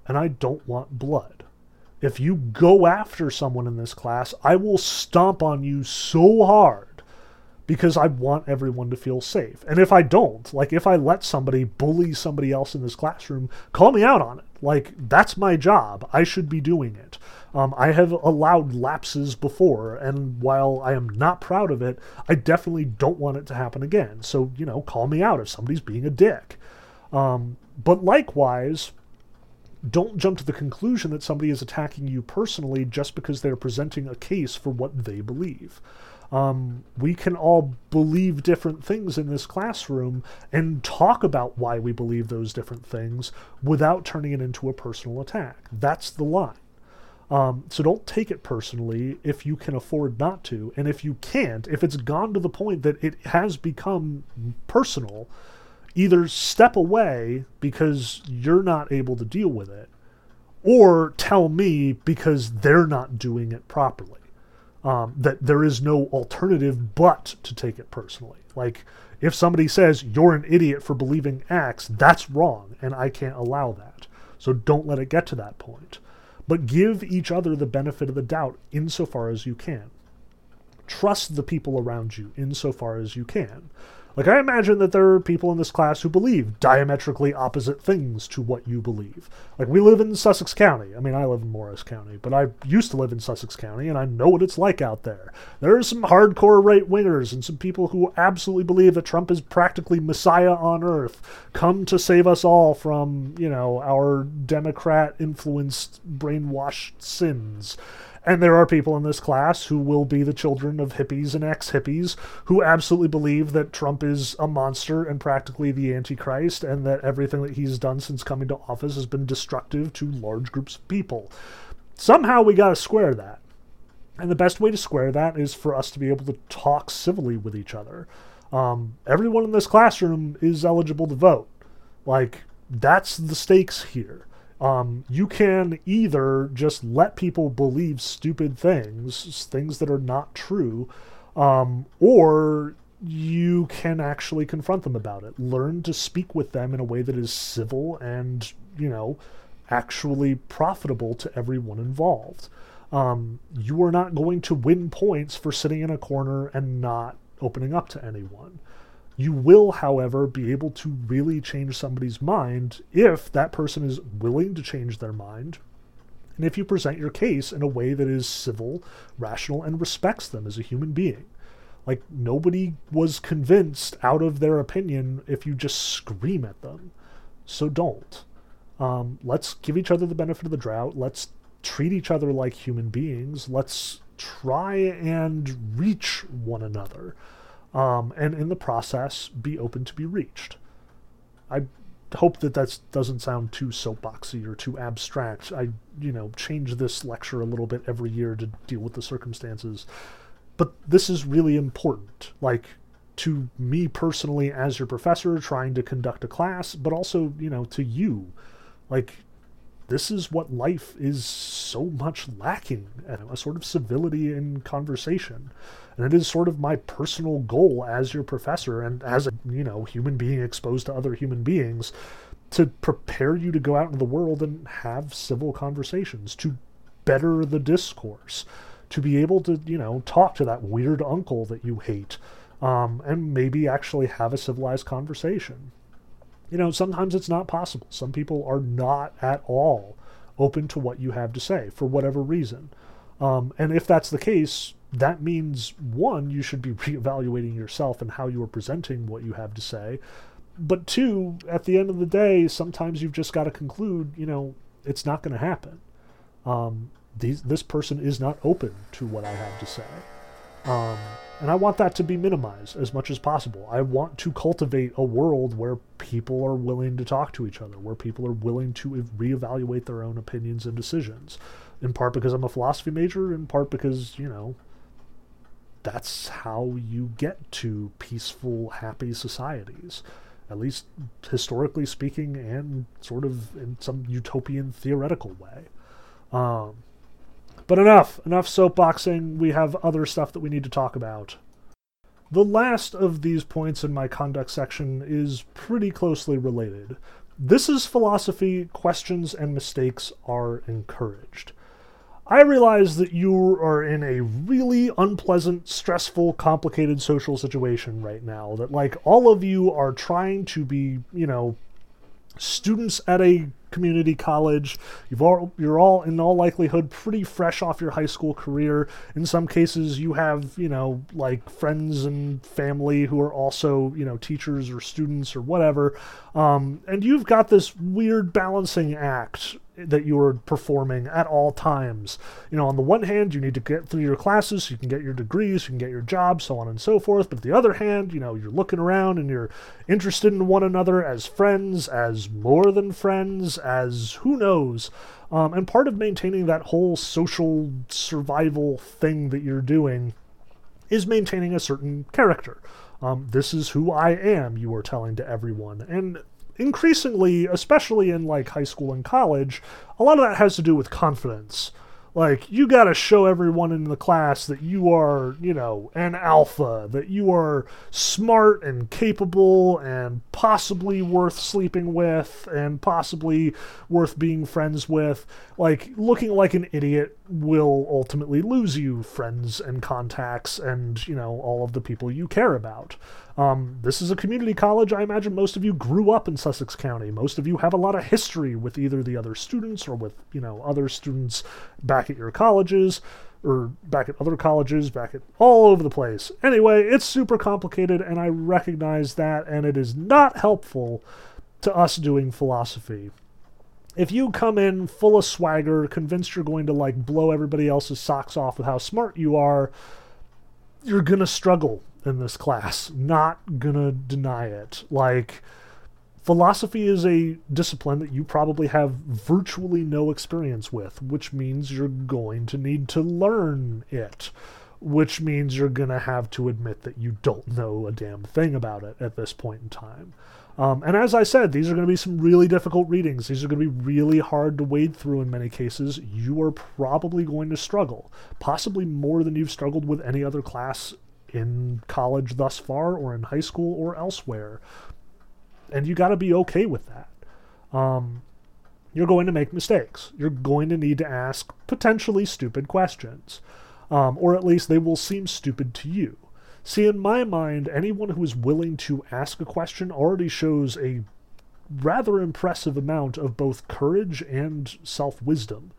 and I don't want blood. If you go after someone in this class, I will stomp on you so hard because I want everyone to feel safe. And if I don't, like if I let somebody bully somebody else in this classroom, call me out on it. Like that's my job. I should be doing it. Um, I have allowed lapses before, and while I am not proud of it, I definitely don't want it to happen again. So, you know, call me out if somebody's being a dick. Um, but likewise, don't jump to the conclusion that somebody is attacking you personally just because they're presenting a case for what they believe. Um, we can all believe different things in this classroom and talk about why we believe those different things without turning it into a personal attack. That's the line. Um, so don't take it personally if you can afford not to. And if you can't, if it's gone to the point that it has become personal, either step away because you're not able to deal with it, or tell me because they're not doing it properly. Um, that there is no alternative but to take it personally. Like, if somebody says you're an idiot for believing X, that's wrong, and I can't allow that. So don't let it get to that point. But give each other the benefit of the doubt insofar as you can. Trust the people around you insofar as you can. Like, I imagine that there are people in this class who believe diametrically opposite things to what you believe. Like, we live in Sussex County. I mean, I live in Morris County, but I used to live in Sussex County, and I know what it's like out there. There are some hardcore right wingers and some people who absolutely believe that Trump is practically Messiah on earth, come to save us all from, you know, our Democrat influenced, brainwashed sins. And there are people in this class who will be the children of hippies and ex hippies who absolutely believe that Trump is a monster and practically the Antichrist, and that everything that he's done since coming to office has been destructive to large groups of people. Somehow we got to square that. And the best way to square that is for us to be able to talk civilly with each other. Um, everyone in this classroom is eligible to vote. Like, that's the stakes here. Um, you can either just let people believe stupid things, things that are not true, um, or you can actually confront them about it. Learn to speak with them in a way that is civil and, you know, actually profitable to everyone involved. Um, you are not going to win points for sitting in a corner and not opening up to anyone. You will, however, be able to really change somebody's mind if that person is willing to change their mind and if you present your case in a way that is civil, rational, and respects them as a human being. Like, nobody was convinced out of their opinion if you just scream at them. So don't. Um, let's give each other the benefit of the drought. Let's treat each other like human beings. Let's try and reach one another um, and in the process be open to be reached. I hope that that doesn't sound too soapboxy or too abstract. I, you know, change this lecture a little bit every year to deal with the circumstances. But this is really important. Like, to me personally as your professor trying to conduct a class, but also, you know, to you. Like, this is what life is so much lacking a sort of civility in conversation and it is sort of my personal goal as your professor and as a you know human being exposed to other human beings to prepare you to go out into the world and have civil conversations to better the discourse to be able to you know talk to that weird uncle that you hate um, and maybe actually have a civilized conversation you know, sometimes it's not possible. Some people are not at all open to what you have to say for whatever reason. Um, and if that's the case, that means one, you should be reevaluating yourself and how you are presenting what you have to say. But two, at the end of the day, sometimes you've just got to conclude, you know, it's not going to happen. Um, these, this person is not open to what I have to say. Um, and I want that to be minimized as much as possible. I want to cultivate a world where people are willing to talk to each other, where people are willing to reevaluate their own opinions and decisions. In part because I'm a philosophy major, in part because, you know, that's how you get to peaceful, happy societies. At least historically speaking, and sort of in some utopian theoretical way. Um, but enough, enough soapboxing. We have other stuff that we need to talk about. The last of these points in my conduct section is pretty closely related. This is philosophy, questions and mistakes are encouraged. I realize that you are in a really unpleasant, stressful, complicated social situation right now. That, like, all of you are trying to be, you know, students at a community college. You've all you're all in all likelihood pretty fresh off your high school career. In some cases, you have you know like friends and family who are also you know teachers or students or whatever, um, and you've got this weird balancing act that you are performing at all times. You know, on the one hand, you need to get through your classes so you can get your degrees, you can get your job, so on and so forth. But the other hand, you know, you're looking around and you're interested in one another as friends, as more than friends, as who knows. Um, and part of maintaining that whole social survival thing that you're doing is maintaining a certain character. Um, this is who I am, you are telling to everyone. And increasingly, especially in like high school and college, a lot of that has to do with confidence. Like, you gotta show everyone in the class that you are, you know, an alpha, that you are smart and capable and possibly worth sleeping with and possibly worth being friends with. Like, looking like an idiot will ultimately lose you friends and contacts and, you know, all of the people you care about. Um, this is a community college. I imagine most of you grew up in Sussex County. Most of you have a lot of history with either the other students or with, you know, other students back at your colleges or back at other colleges, back at all over the place. Anyway, it's super complicated and I recognize that and it is not helpful to us doing philosophy. If you come in full of swagger, convinced you're going to like blow everybody else's socks off with how smart you are, you're going to struggle in this class. Not gonna deny it. Like, philosophy is a discipline that you probably have virtually no experience with, which means you're going to need to learn it. Which means you're gonna have to admit that you don't know a damn thing about it at this point in time. Um, and as I said, these are going to be some really difficult readings. These are going to be really hard to wade through in many cases. You are probably going to struggle, possibly more than you've struggled with any other class in college thus far or in high school or elsewhere. And you got to be okay with that. Um, you're going to make mistakes. You're going to need to ask potentially stupid questions. Um, or at least they will seem stupid to you. See, in my mind, anyone who is willing to ask a question already shows a rather impressive amount of both courage and self wisdom.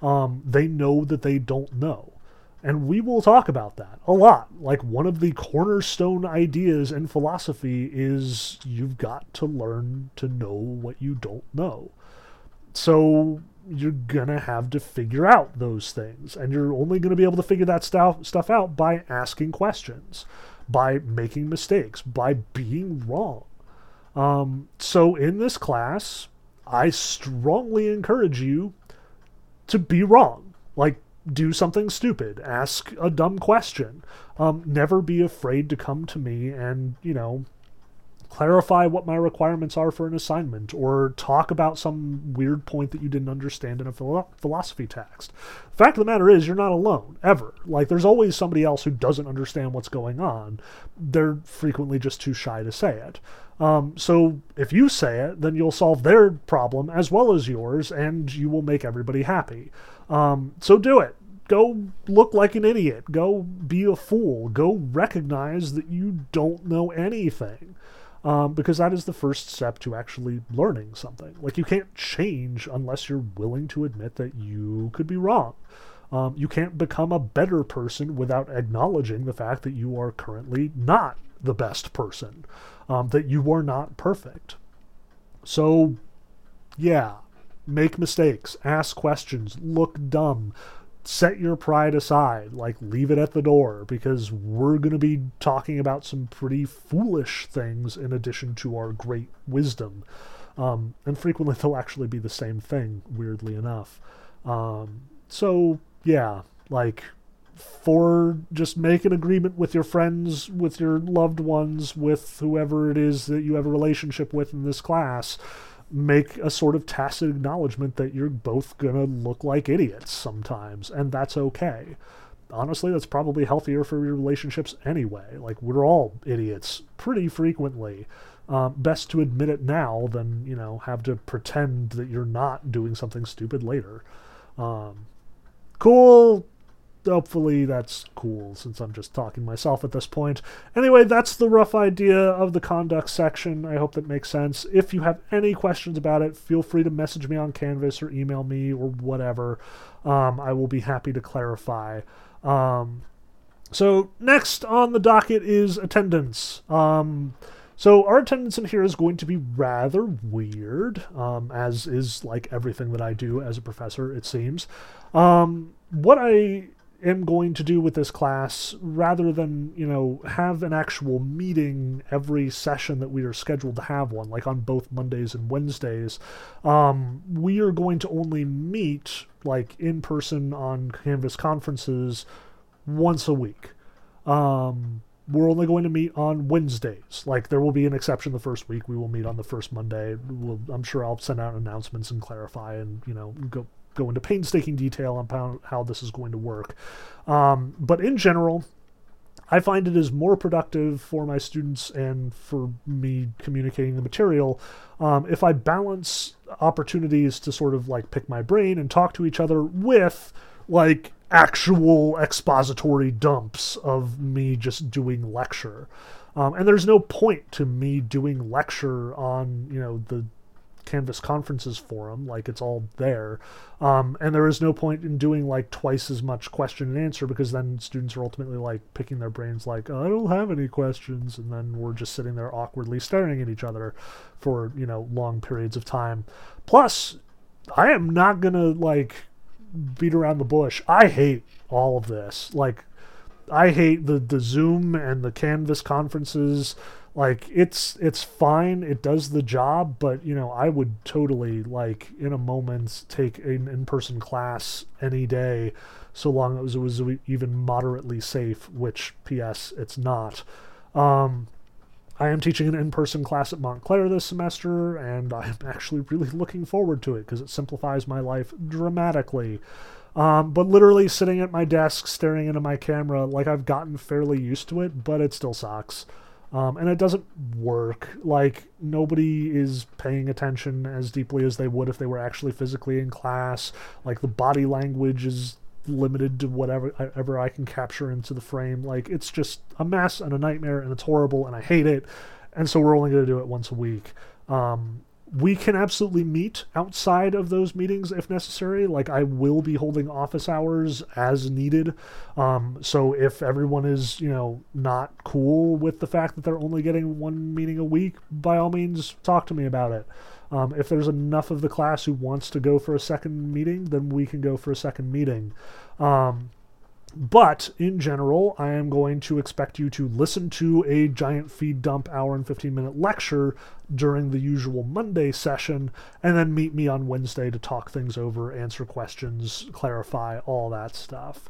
Um, they know that they don't know. And we will talk about that a lot. Like, one of the cornerstone ideas in philosophy is you've got to learn to know what you don't know. So, you're gonna have to figure out those things. And you're only gonna be able to figure that stuff, stuff out by asking questions, by making mistakes, by being wrong. Um, so, in this class, I strongly encourage you to be wrong. Like, do something stupid, ask a dumb question. Um, never be afraid to come to me and, you know, clarify what my requirements are for an assignment or talk about some weird point that you didn't understand in a philo- philosophy text. The fact of the matter is, you're not alone, ever. Like, there's always somebody else who doesn't understand what's going on. They're frequently just too shy to say it. Um, so if you say it, then you'll solve their problem as well as yours, and you will make everybody happy. Um, so do it go look like an idiot. Go be a fool. Go recognize that you don't know anything um, because that is the first step to actually learning something. Like, you can't change unless you're willing to admit that you could be wrong. Um, you can't become a better person without acknowledging the fact that you are currently not the best person, um, that you are not perfect. So, yeah, make mistakes, ask questions, look dumb, set your pride aside, like leave it at the door, because we're going to be talking about some pretty foolish things in addition to our great wisdom. Um, and frequently they'll actually be the same thing, weirdly enough. Um, so, yeah, like, for just make an agreement with your friends, with your loved ones, with whoever it is that you have a relationship with in this class make a sort of tacit acknowledgement that you're both gonna look like idiots sometimes, and that's okay. Honestly, that's probably healthier for your relationships anyway. Like, we're all idiots pretty frequently. Um, best to admit it now than, you know, have to pretend that you're not doing something stupid later. Um, cool hopefully that's cool since I'm just talking myself at this point. Anyway, that's the rough idea of the conduct section. I hope that makes sense. If you have any questions about it, feel free to message me on Canvas or email me or whatever. Um, I will be happy to clarify. Um, so, next on the docket is attendance. Um, so our attendance in here is going to be rather weird, um, as is like everything that I do as a professor, it seems. Um, what I am going to do with this class rather than you know have an actual meeting every session that we are scheduled to have one like on both mondays and wednesdays um, we are going to only meet like in person on canvas conferences once a week um, we're only going to meet on Wednesdays. Like there will be an exception the first week. We will meet on the first Monday. We'll, I'm sure I'll send out announcements and clarify and you know go go into painstaking detail on how, this is going to work. Um, but in general, I find it is more productive for my students and for me communicating the material um, if I balance opportunities to sort of like pick my brain and talk to each other with like actual expository dumps of me just doing lecture. Um, and there's no point to me doing lecture on, you know, the Canvas conferences forum, like it's all there. Um, and there is no point in doing like twice as much question and answer because then students are ultimately like picking their brains, like, oh, I don't have any questions. And then we're just sitting there awkwardly staring at each other for, you know, long periods of time. Plus, I am not going to like beat around the bush. I hate all of this. Like, I hate the, the Zoom and the Canvas conferences like it's it's fine. It does the job but you know i would totally like in a moment take an in-person class any day so long as it was even moderately safe which ps it's not. Um, i am teaching an in-person class at montclair this semester and i'm actually really looking forward to it because it simplifies my life dramatically. Um, but literally sitting at my desk staring into my camera like i've gotten fairly used to it but it still sucks um, and it doesn't work. Like, nobody is paying attention as deeply as they would if they were actually physically in class. Like, the body language is limited to whatever ever I can capture into the frame. Like, it's just a mess and a nightmare, and it's horrible, and I hate it. And so we're only going to do it once a week. Um, we can absolutely meet outside of those meetings if necessary. Like I will be holding office hours as needed. Um, so if everyone is, you know, not cool with the fact that they're only getting one meeting a week, by all means, talk to me about it. Um, if there's enough of the class who wants to go for a second meeting, then we can go for a second meeting. Um, but in general, I am going to expect you to listen to a giant feed dump hour and 15 minute lecture during the usual Monday session, and then meet me on Wednesday to talk things over, answer questions, clarify, all that stuff.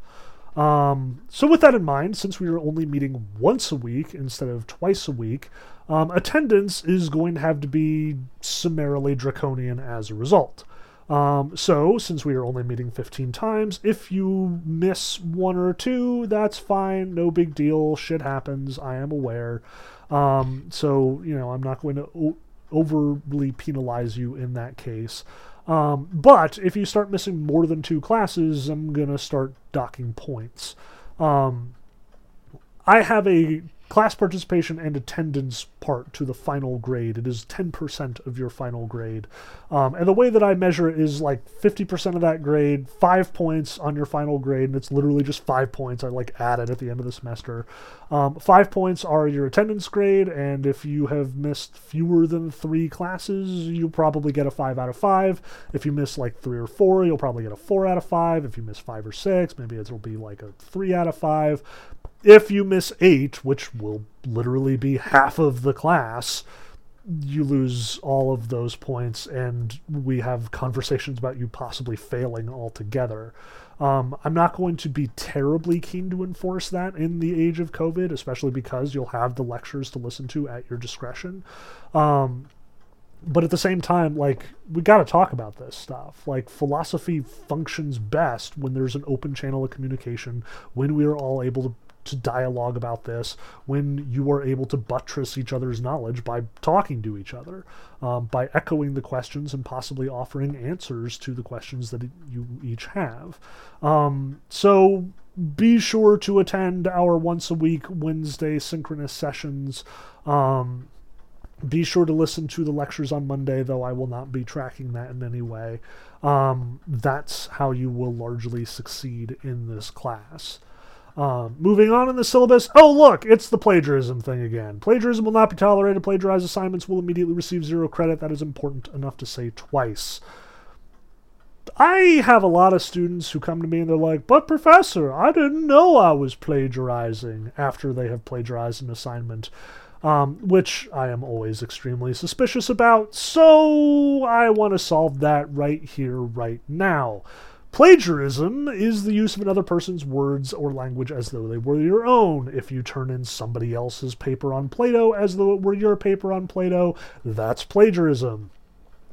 Um, so, with that in mind, since we are only meeting once a week instead of twice a week, um, attendance is going to have to be summarily draconian as a result. Um, so, since we are only meeting 15 times, if you miss one or two, that's fine. No big deal. Shit happens. I am aware. Um, so, you know, I'm not going to o- overly penalize you in that case. Um, but if you start missing more than two classes, I'm going to start docking points. Um, I have a class participation and attendance part to the final grade. It is 10% of your final grade. Um, and the way that I measure it is like 50% of that grade, five points on your final grade, and it's literally just five points. I like add it at the end of the semester. Um, five points are your attendance grade, and if you have missed fewer than three classes, you'll probably get a five out of five. If you miss like three or four, you'll probably get a four out of five. If you miss five or six, maybe it'll be like a three out of five. If you miss eight, which will literally be half of the class, you lose all of those points, and we have conversations about you possibly failing altogether. Um, I'm not going to be terribly keen to enforce that in the age of COVID, especially because you'll have the lectures to listen to at your discretion. Um, but at the same time, like, we got to talk about this stuff. Like, philosophy functions best when there's an open channel of communication, when we are all able to to dialogue about this when you are able to buttress each other's knowledge by talking to each other, um, by echoing the questions and possibly offering answers to the questions that you each have. Um, so be sure to attend our once a week Wednesday synchronous sessions. Um, be sure to listen to the lectures on Monday, though I will not be tracking that in any way. Um, that's how you will largely succeed in this class. Um, moving on in the syllabus. Oh, look, it's the plagiarism thing again. Plagiarism will not be tolerated. Plagiarized assignments will immediately receive zero credit. That is important enough to say twice. I have a lot of students who come to me and they're like, But, Professor, I didn't know I was plagiarizing after they have plagiarized an assignment. Um, which I am always extremely suspicious about, so I want to solve that right here, right now. Plagiarism is the use of another person's words or language as though they were your own. If you turn in somebody else's paper on Plato as though it were your paper on Plato, that's plagiarism.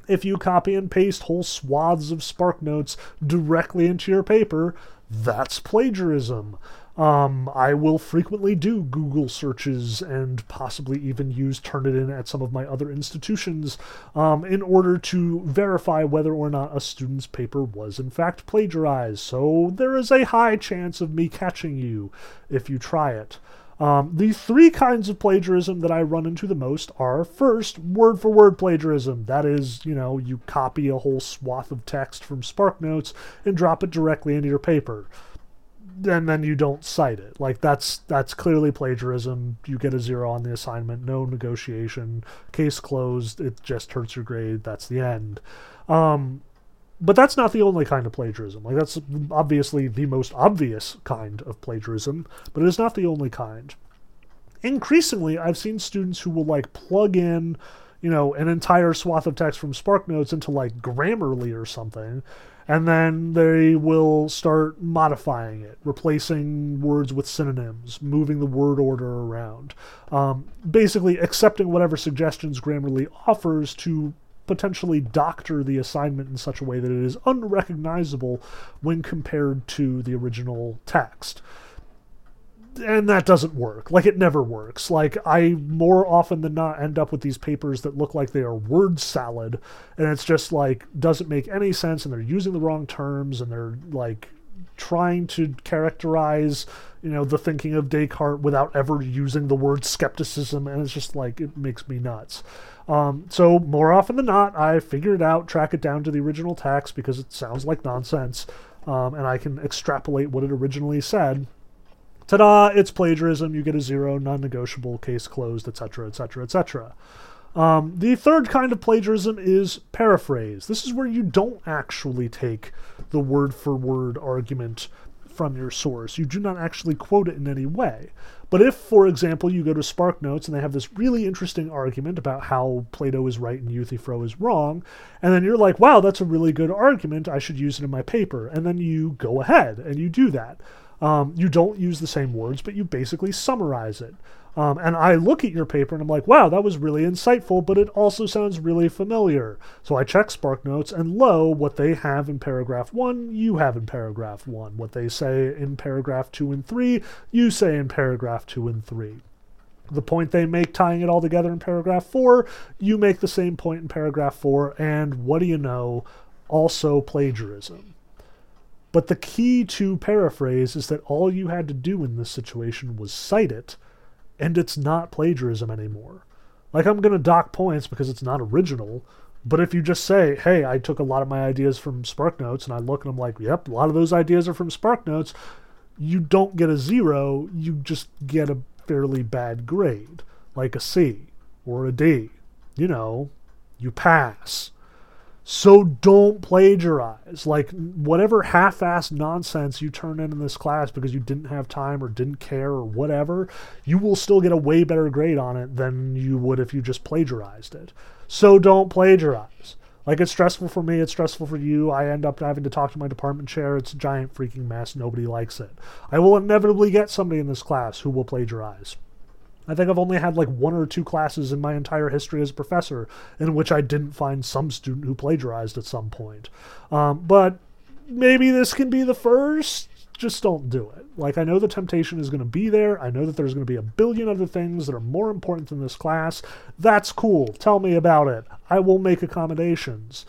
If you copy and paste whole swaths of SparkNotes directly into your paper, that's plagiarism. Um, I will frequently do Google searches and possibly even use Turnitin at some of my other institutions um, in order to verify whether or not a student's paper was in fact plagiarized. So there is a high chance of me catching you if you try it. Um, the three kinds of plagiarism that I run into the most are first, word for word plagiarism. That is, you know, you copy a whole swath of text from SparkNotes and drop it directly into your paper and then you don't cite it. Like that's that's clearly plagiarism. You get a zero on the assignment, no negotiation, case closed. It just hurts your grade. That's the end. Um, but that's not the only kind of plagiarism. Like that's obviously the most obvious kind of plagiarism, but it is not the only kind. Increasingly, I've seen students who will like plug in, you know, an entire swath of text from SparkNotes into like Grammarly or something, and then they will start modifying it, replacing words with synonyms, moving the word order around, um, basically accepting whatever suggestions Grammarly offers to potentially doctor the assignment in such a way that it is unrecognizable when compared to the original text and that doesn't work. Like it never works. Like I more often than not end up with these papers that look like they are word salad and it's just like doesn't make any sense and they're using the wrong terms and they're like trying to characterize, you know, the thinking of Descartes without ever using the word skepticism and it's just like it makes me nuts. Um, so more often than not, I figure it out, track it down to the original text because it sounds like nonsense, um, and I can extrapolate what it originally said ta-da, it's plagiarism, you get a zero, non-negotiable, case closed, etc., etc., etc. Um, the third kind of plagiarism is paraphrase. This is where you don't actually take the word for word argument from your source. You do not actually quote it in any way. But if, for example, you go to SparkNotes and they have this really interesting argument about how Plato is right and Euthyphro is wrong, and then you're like, wow, that's a really good argument, I should use it in my paper, and then you go ahead and you do that. Um, you don't use the same words, but you basically summarize it. Um, and I look at your paper and I'm like, wow, that was really insightful, but it also sounds really familiar. So I check SparkNotes, and lo, what they have in paragraph one, you have in paragraph one. What they say in paragraph two and three, you say in paragraph two and three. The point they make tying it all together in paragraph four, you make the same point in paragraph four, and what do you know? Also plagiarism. But the key to paraphrase is that all you had to do in this situation was cite it and it's not plagiarism anymore. Like I'm going to dock points because it's not original, but if you just say, "Hey, I took a lot of my ideas from SparkNotes," and I look and I'm like, "Yep, a lot of those ideas are from SparkNotes," you don't get a zero. You just get a fairly bad grade, like a C or a D. You know, you pass. So don't plagiarize. Like whatever half-assed nonsense you turn in in this class because you didn't have time or didn't care or whatever, you will still get a way better grade on it than you would if you just plagiarized it. So don't plagiarize. Like it's stressful for me, it's stressful for you. I end up having to talk to my department chair. It's a giant freaking mess. Nobody likes it. I will inevitably get somebody in this class who will plagiarize. I think I've only had like one or two classes in my entire history as a professor in which I didn't find some student who plagiarized at some point. Um, but maybe this can be the first. Just don't do it. Like, I know the temptation is going to be there. I know that there's going to be a billion other things that are more important than this class. That's cool. Tell me about it. I will make accommodations.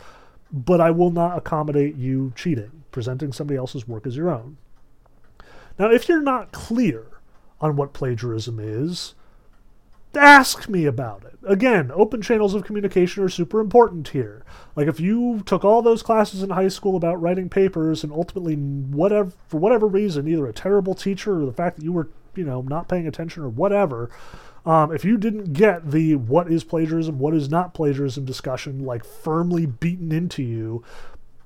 But I will not accommodate you cheating, presenting somebody else's work as your own. Now, if you're not clear on what plagiarism is, ask me about it. Again, open channels of communication are super important here. Like if you took all those classes in high school about writing papers and ultimately whatever for whatever reason, either a terrible teacher or the fact that you were, you know, not paying attention or whatever, um, if you didn't get the what is plagiarism, what is not plagiarism discussion like firmly beaten into you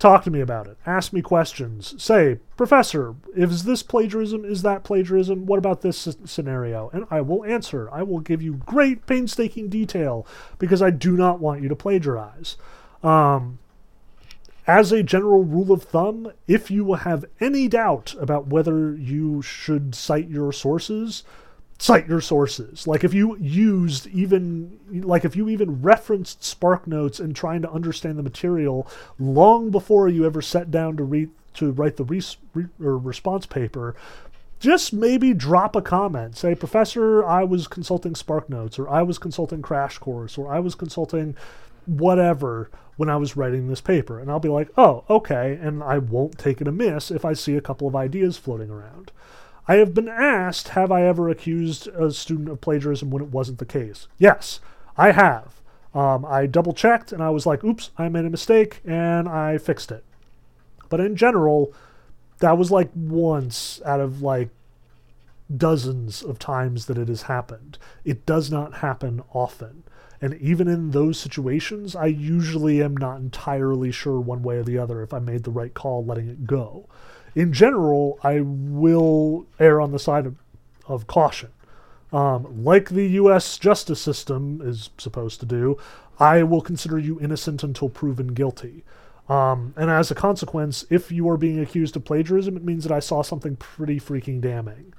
Talk to me about it. Ask me questions. Say, Professor, is this plagiarism? Is that plagiarism? What about this scenario? And I will answer. I will give you great painstaking detail because I do not want you to plagiarize. Um, as a general rule of thumb, if you have any doubt about whether you should cite your sources, cite your sources. Like if you used even like if you even referenced SparkNotes and trying to understand the material long before you ever sat down to read to write the res, re, response paper, just maybe drop a comment. Say, Professor, I was consulting SparkNotes, or I was consulting Crash Course, or I was consulting whatever when I was writing this paper. And I'll be like, oh, okay. And I won't take it amiss if I see a couple of ideas floating around. I have been asked, have I ever accused a student of plagiarism when it wasn't the case? Yes, I have. Um, I double checked and I was like, oops, I made a mistake and I fixed it. But in general, that was like once out of like dozens of times that it has happened. It does not happen often. And even in those situations, I usually am not entirely sure one way or the other if I made the right call letting it go in general, I will err on the side of, of caution. Um, like the U.S. justice system is supposed to do, I will consider you innocent until proven guilty. Um, and as a consequence, if you are being accused of plagiarism, it means that I saw something pretty freaking damning.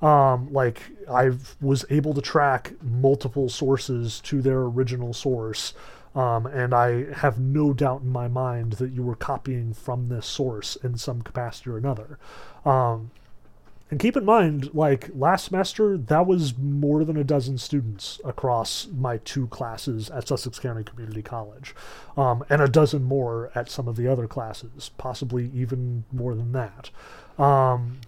Um, like I was able to track multiple sources to their original source um, and I have no doubt in my mind that you were copying from this source in some capacity or another. Um, and keep in mind, like last semester, that was more than a dozen students across my two classes at Sussex County Community College, um, and a dozen more at some of the other classes, possibly even more than that. Um,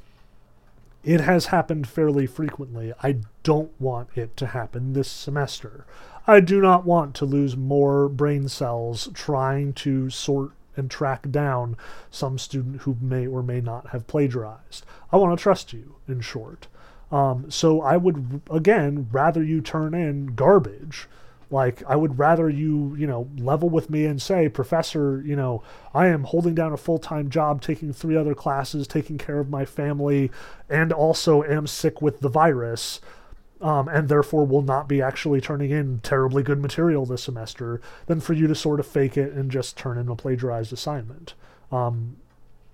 it has happened fairly frequently. I don't want it to happen this semester. I do not want to lose more brain cells trying to sort and track down some student who may or may not have plagiarized. I want to trust you, in short. Um, so I would, again, rather you turn in garbage. Like, I would rather you, you know, level with me and say, Professor, you know, I am holding down a full time job, taking three other classes, taking care of my family, and also am sick with the virus um, and therefore will not be actually turning in terribly good material this semester, than for you to sort of fake it and just turn in a plagiarized assignment. Um,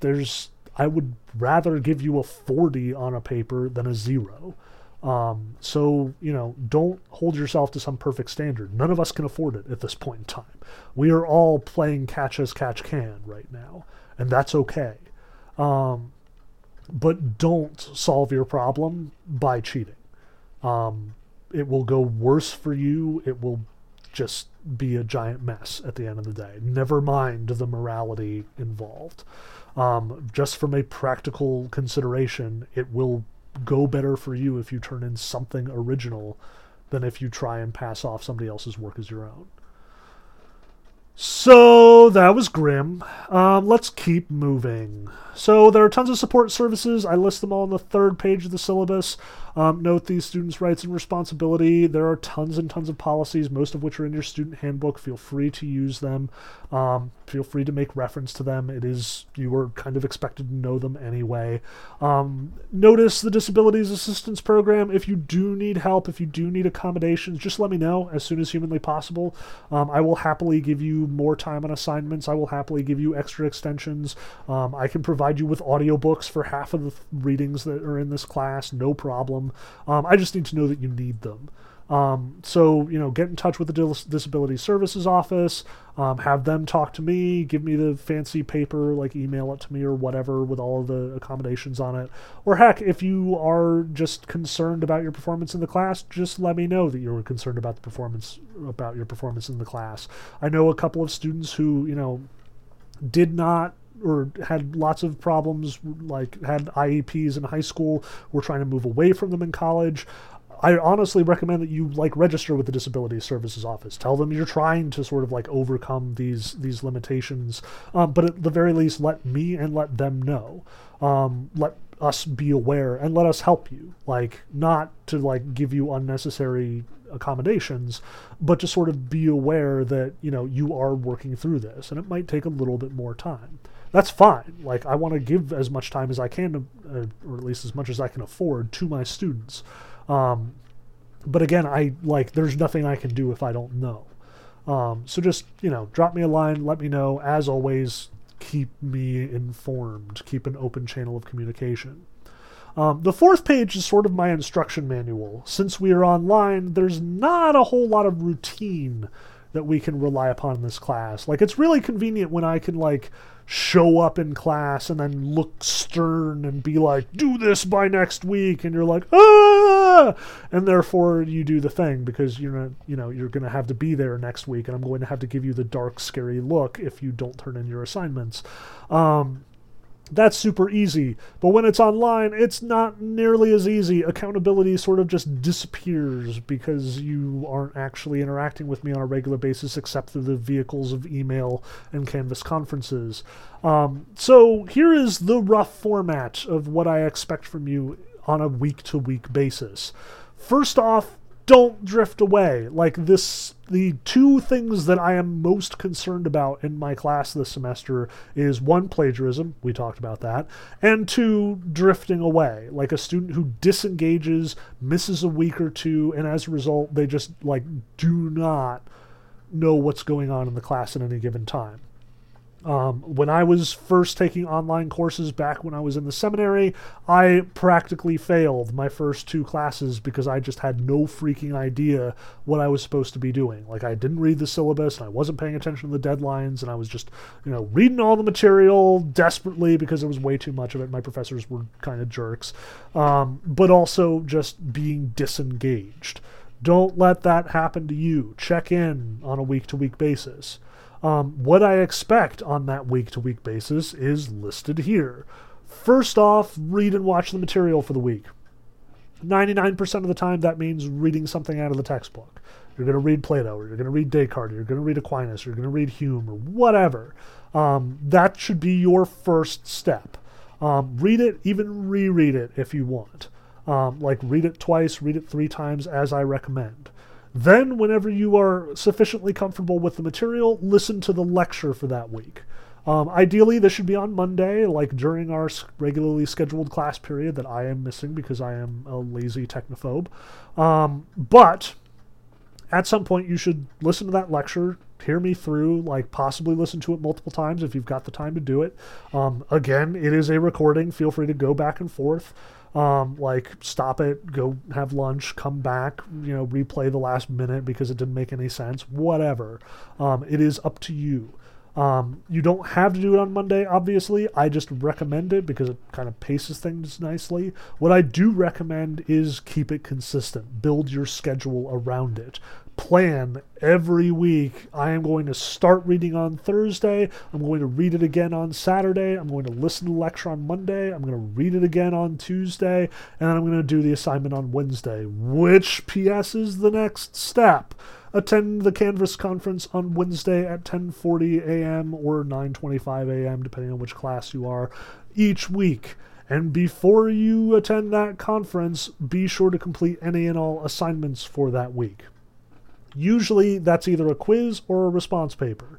there's I would rather give you a 40 on a paper than a zero. Um, so, you know, don't hold yourself to some perfect standard. None of us can afford it at this point in time. We are all playing catch as catch can right now, and that's okay. Um, but don't solve your problem by cheating. Um, it will go worse for you. It will just be a giant mess at the end of the day. Never mind the morality involved. Um, just from a practical consideration, it will go better for you if you turn in something original than if you try and pass off somebody else's work as your own. So that was grim. Um, let's keep moving. So there are tons of support services. I list them all on the third page of the syllabus. Um, note these students' rights and responsibility. There are tons and tons of policies, most of which are in your student handbook. Feel free to use them. Um, feel free to make reference to them. It is you are kind of expected to know them anyway. Um, notice the disabilities assistance program. If you do need help, if you do need accommodations, just let me know as soon as humanly possible. Um, I will happily give you more time on assignments. I will happily give you extra extensions. Um, I can provide you with audiobooks for half of the readings that are in this class, no problem. Um, I just need to know that you need them. Um, so, you know, get in touch with the Dis- Disability Services Office, um, have them talk to me, give me the fancy paper, like email it to me or whatever with all of the accommodations on it. Or heck, if you are just concerned about your performance in the class, just let me know that you're concerned about the performance, about your performance in the class. I know a couple of students who, you know, did not or had lots of problems, like had IEPs in high school, were trying to move away from them in college. I honestly recommend that you like register with the Disability Services Office. Tell them you're trying to sort of like overcome these these limitations, um, but at the very least, let me and let them know. Um, let us be aware and let us help you. Like not to like give you unnecessary accommodations, but to sort of be aware that you know you are working through this, and it might take a little bit more time that's fine. Like I want to give as much time as I can, to, uh, or at least as much as I can afford, to my students. Um, but again, I like there's nothing I can do if I don't know. Um, so just you know, drop me a line, let me know. As always, keep me informed. Keep an open channel of communication. Um, the fourth page is sort of my instruction manual. Since we are online, there's not a whole lot of routine that we can rely upon in this class. Like it's really convenient when I can like show up in class and then look stern and be like, do this by next week. And you're like, ah! And therefore you do the thing because you're not, you know, you're going to have to be there next week. And I'm going to have to give you the dark, scary look if you don't turn in your assignments. Um, that's super easy. But when it's online, it's not nearly as easy. Accountability sort of just disappears because you aren't actually interacting with me on a regular basis except through the vehicles of email and Canvas conferences. Um, so here is the rough format of what I expect from you on a week to week basis. First off, don't drift away. Like this, the two things that I am most concerned about in my class this semester is one, plagiarism. We talked about that. And two, drifting away. Like a student who disengages, misses a week or two, and as a result, they just like do not know what's going on in the class at any given time. Um, when I was first taking online courses back when I was in the seminary, I practically failed my first two classes because I just had no freaking idea what I was supposed to be doing. Like, I didn't read the syllabus, and I wasn't paying attention to the deadlines, and I was just, you know, reading all the material desperately because there was way too much of it. My professors were kind of jerks, um, but also just being disengaged. Don't let that happen to you. Check in on a week to week basis. Um, what I expect on that week to week basis is listed here. First off, read and watch the material for the week. 99% of the time, that means reading something out of the textbook. You're going to read Plato, or you're going to read Descartes, or you're going to read Aquinas, or you're going to read Hume, or whatever. Um, that should be your first step. Um, read it, even reread it if you want. Um, like, read it twice, read it three times, as I recommend. Then, whenever you are sufficiently comfortable with the material, listen to the lecture for that week. Um, ideally, this should be on Monday, like during our regularly scheduled class period that I am missing because I am a lazy technophobe. Um, but at some point, you should listen to that lecture, hear me through, like possibly listen to it multiple times if you've got the time to do it. Um, again, it is a recording. Feel free to go back and forth. Um, like stop it, go have lunch, come back, you know, replay the last minute because it didn't make any sense. Whatever. Um, it is up to you. Um, you don't have to do it on Monday, obviously. I just recommend it because it kind of paces things nicely. What I do recommend is keep it consistent, build your schedule around it. Plan every week. I am going to start reading on Thursday. I'm going to read it again on Saturday. I'm going to listen to lecture on Monday. I'm going to read it again on Tuesday. And I'm going to do the assignment on Wednesday, which PS is the next step attend the Canvas conference on Wednesday at 10:40 a.m. or 9:25 a.m. depending on which class you are each week. And before you attend that conference, be sure to complete any and all assignments for that week. Usually that's either a quiz or a response paper.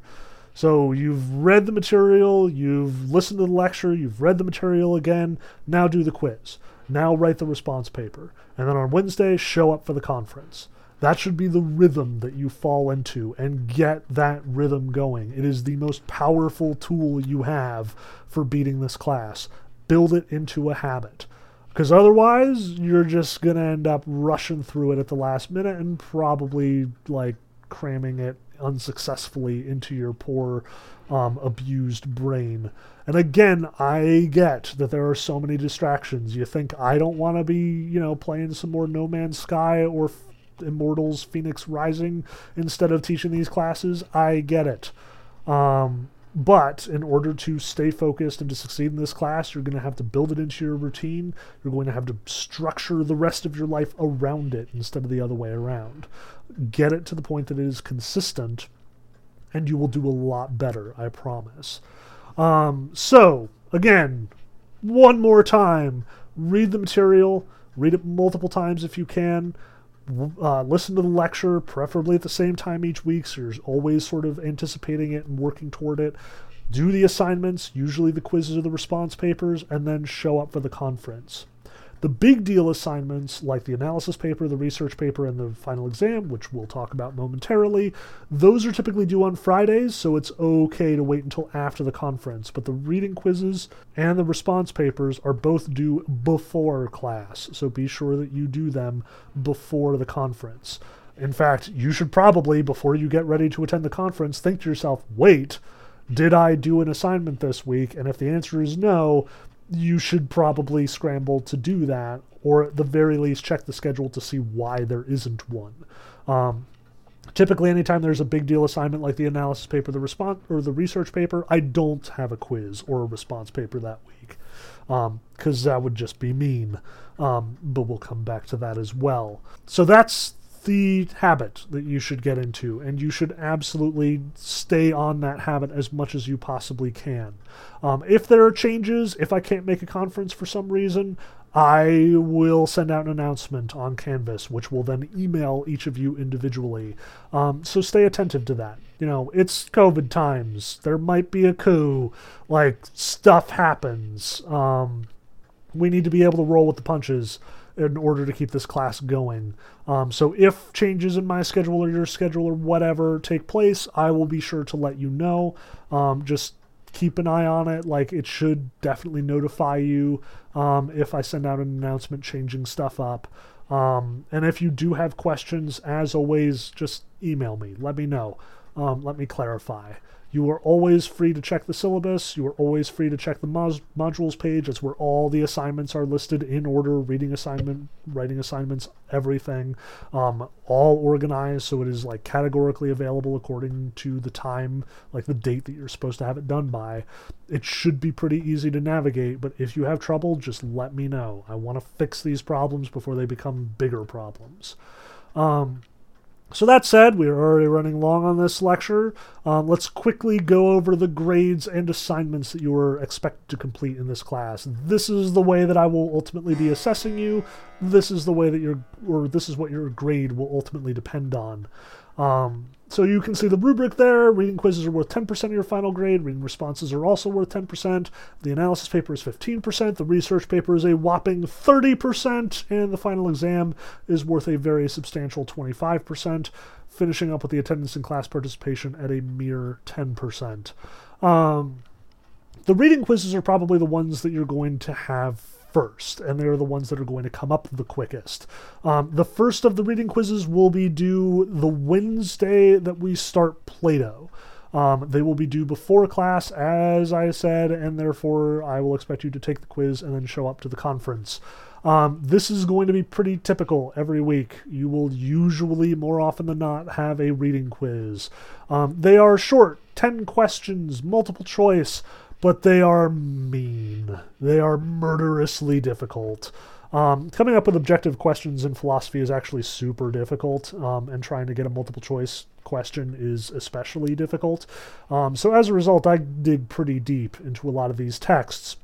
So you've read the material, you've listened to the lecture, you've read the material again, now do the quiz. Now write the response paper. And then on Wednesday, show up for the conference. That should be the rhythm that you fall into and get that rhythm going. It is the most powerful tool you have for beating this class. Build it into a habit. Because otherwise, you're just going to end up rushing through it at the last minute and probably like cramming it unsuccessfully into your poor, um, abused brain. And again, I get that there are so many distractions. You think I don't want to be, you know, playing some more No Man's Sky or Immortals Fenyx Rising instead of teaching these classes. I get it. Um, but in order to stay focused and to succeed in this class, you're going to have to build it into your routine. You're going to have to structure the rest of your life around it instead of the other way around. Get it to the point that it is consistent, and you will do a lot better, I promise. Um, so, again, one more time read the material, read it multiple times if you can uh, listen to the lecture, preferably at the same time each week, so you're always sort of anticipating it and working toward it. Do the assignments, usually the quizzes or the response papers, and then show up for the conference. The big deal assignments, like the analysis paper, the research paper, and the final exam, which we'll talk about momentarily, those are typically due on Fridays, so it's okay to wait until after the conference. But the reading quizzes and the response papers are both due before class, so be sure that you do them before the conference. In fact, you should probably, before you get ready to attend the conference, think to yourself, wait, did I do an assignment this week? And if the answer is no, you should probably scramble to do that, or at the very least check the schedule to see why there isn't one. Um, typically, anytime there's a big deal assignment like the analysis paper, the response or the research paper, I don't have a quiz or a response paper that week because um, that would just be mean. Um, but we'll come back to that as well. So that's the habit that you should get into, and you should absolutely stay on that habit as much as you possibly can. Um, if there are changes, if I can't make a conference for some reason, I will send out an announcement on Canvas, which will then email each of you individually. Um, so stay attentive to that. You know, it's COVID times. There might be a coup. Like, stuff happens. Um, we need to be able to roll with the punches in order to keep this class going. Um, so if changes in my schedule or your schedule or whatever take place, I will be sure to let you know. Um, just keep an eye on it. Like it should definitely notify you um, if I send out an announcement changing stuff up. Um, and if you do have questions, as always, just email me. Let me know. Um, let me clarify. You are always free to check the syllabus. You are always free to check the modules page. That's where all the assignments are listed in order reading assignment, writing assignments, everything. Um, all organized so it is like categorically available according to the time, like the date that you're supposed to have it done by. It should be pretty easy to navigate, but if you have trouble, just let me know. I want to fix these problems before they become bigger problems. Um, so that said, we are already running long on this lecture. Um, let's quickly go over the grades and assignments that you are expected to complete in this class. This is the way that I will ultimately be assessing you. this is the way that your or this is what your grade will ultimately depend on. Um, so you can see the rubric there. Reading quizzes are worth 10% of your final grade. Reading responses are also worth 10%. The analysis paper is 15%. The research paper is a whopping 30%. And the final exam is worth a very substantial 25%, finishing up with the attendance and class participation at a mere 10%. Um, the reading quizzes are probably the ones that you're going to have first, and they're the ones that are going to come up the quickest. Um, the first of the reading quizzes will be due the Wednesday that we start Plato. Um, they will be due before class, as I said, and therefore I will expect you to take the quiz and then show up to the conference. Um, this is going to be pretty typical every week. You will usually, more often than not, have a reading quiz. Um, they are short, 10 questions, multiple choice but they are mean. They are murderously difficult. Um, coming up with objective questions in philosophy is actually super difficult, um, and trying to get a multiple choice question is especially difficult. Um, so, as a result, I dig pretty deep into a lot of these texts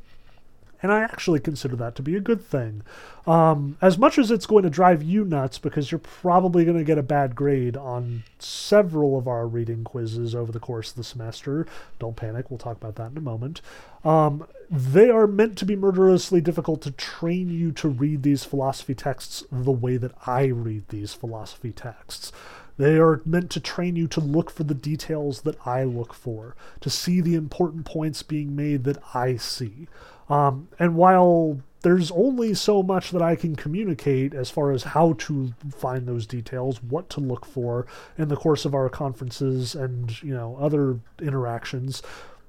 and I actually consider that to be a good thing. Um, as much as it's going to drive you nuts because you're probably going to get a bad grade on several of our reading quizzes over the course of the semester. Don't panic, we'll talk about that in a moment. Um, they are meant to be murderously difficult to train you to read these philosophy texts the way that I read these philosophy texts. They are meant to train you to look for the details that I look for, to see the important points being made that I see. Um, and while there's only so much that I can communicate as far as how to find those details, what to look for in the course of our conferences and you know other interactions.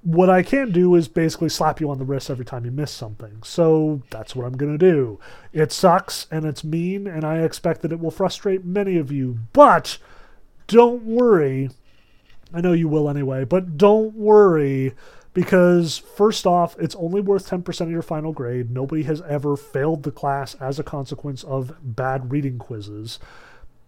What I can do is basically slap you on the wrist every time you miss something. So that's what I'm going to do. It sucks and it's mean, and I expect that it will frustrate many of you. But don't worry. I know you will anyway, but don't worry because first off, it's only worth 10% of your final grade. Nobody has ever failed the class as a consequence of bad reading quizzes.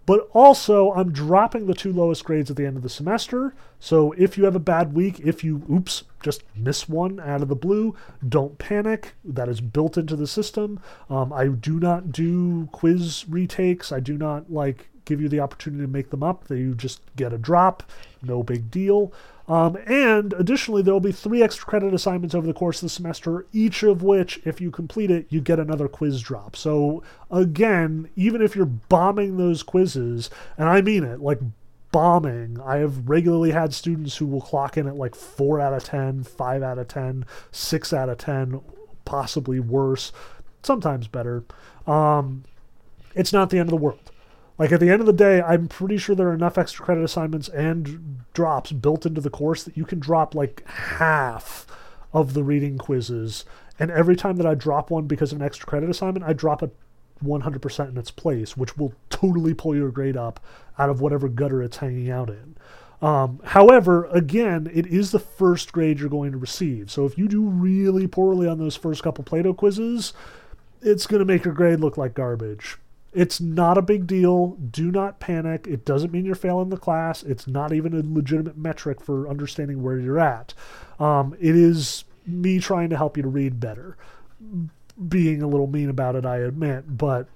But also, I'm dropping the two lowest grades at the end of the semester. So if you have a bad week, if you, oops, just miss one out of the blue, don't panic. That is built into the system. Um, I do not do quiz retakes. I do not like give you the opportunity to make them up. They you just get a drop, no big deal. Um, and additionally, there will be three extra credit assignments over the course of the semester, each of which, if you complete it, you get another quiz drop. So, again, even if you're bombing those quizzes, and I mean it, like bombing, I have regularly had students who will clock in at like 4 out of 10, 5 out of 10, 6 out of 10, possibly worse, sometimes better. Um, it's not the end of the world. Like at the end of the day, I'm pretty sure there are enough extra credit assignments and drops built into the course that you can drop like half of the reading quizzes. And every time that I drop one because of an extra credit assignment, I drop it 100% in its place, which will totally pull your grade up out of whatever gutter it's hanging out in. Um, however, again, it is the first grade you're going to receive. So if you do really poorly on those first couple Plato quizzes, it's going to make your grade look like garbage. It's not a big deal. Do not panic. It doesn't mean you're failing the class. It's not even a legitimate metric for understanding where you're at. Um, it is me trying to help you to read better. Being a little mean about it, I admit, but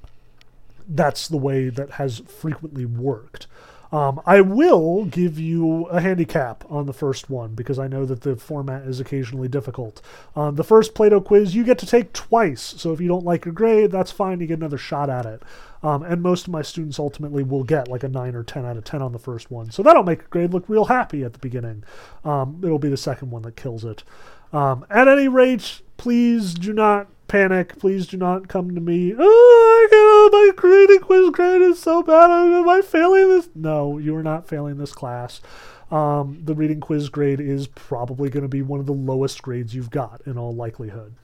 that's the way that has frequently worked. Um, I will give you a handicap on the first one because I know that the format is occasionally difficult. Um, the first Plato quiz you get to take twice, so if you don't like your grade, that's fine. You get another shot at it. Um, and most of my students ultimately will get like a 9 or 10 out of 10 on the first one. So that'll make a grade look real happy at the beginning. Um, it'll be the second one that kills it. Um, at any rate, please do not panic. Please do not come to me. Oh, I my grading quiz grade is so bad. Am I failing this? No, you are not failing this class. Um, the reading quiz grade is probably going to be one of the lowest grades you've got in all likelihood.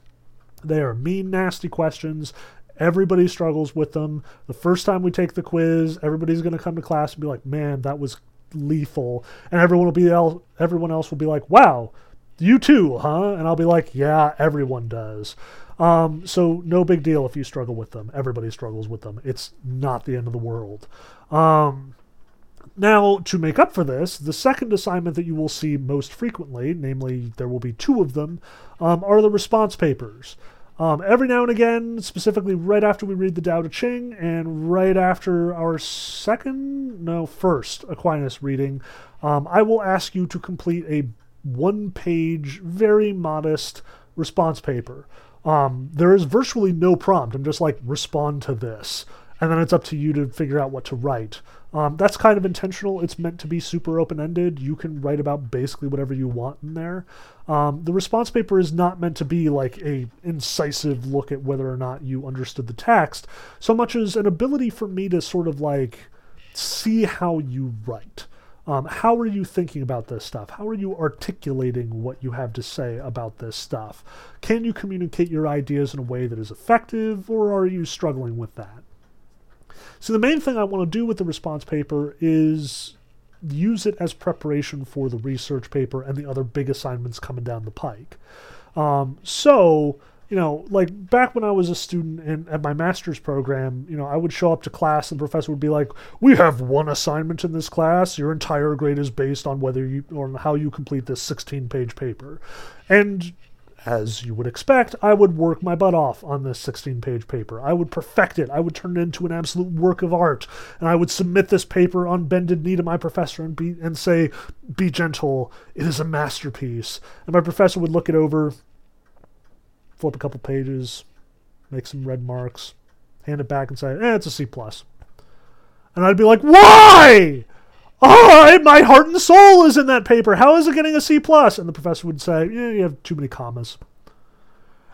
They are mean, nasty questions. Everybody struggles with them. The first time we take the quiz, everybody's going to come to class and be like, "Man, that was lethal," and everyone will be el- everyone else will be like, "Wow, you too, huh?" And I'll be like, "Yeah, everyone does." Um, so no big deal if you struggle with them. Everybody struggles with them. It's not the end of the world. Um, now, to make up for this, the second assignment that you will see most frequently, namely there will be two of them, um, are the response papers. Um, every now and again, specifically right after we read the Tao Te Ching and right after our second, no, first Aquinas reading, um, I will ask you to complete a one page, very modest response paper. Um, there is virtually no prompt. I'm just like, respond to this. And then it's up to you to figure out what to write. Um, that's kind of intentional. It's meant to be super open ended. You can write about basically whatever you want in there. Um, the response paper is not meant to be like a incisive look at whether or not you understood the text, so much as an ability for me to sort of like see how you write. Um, how are you thinking about this stuff? How are you articulating what you have to say about this stuff? Can you communicate your ideas in a way that is effective, or are you struggling with that? So, the main thing I want to do with the response paper is use it as preparation for the research paper and the other big assignments coming down the pike. Um, so, you know, like back when I was a student in, at my master's program, you know, I would show up to class and the professor would be like, "We have one assignment in this class. Your entire grade is based on whether you or how you complete this 16-page paper." And as you would expect, I would work my butt off on this 16 page paper. I would perfect it. I would turn it into an absolute work of art. And I would submit this paper on bended knee to my professor and, be, and say, Be gentle. It is a masterpiece. And my professor would look it over, flip a couple pages, make some red marks, hand it back and say, eh, it's a C plus. And I'd be like, why? Oh, my heart and soul is in that paper. How is it getting a C plus? And the professor would say, yeah, you have too many commas.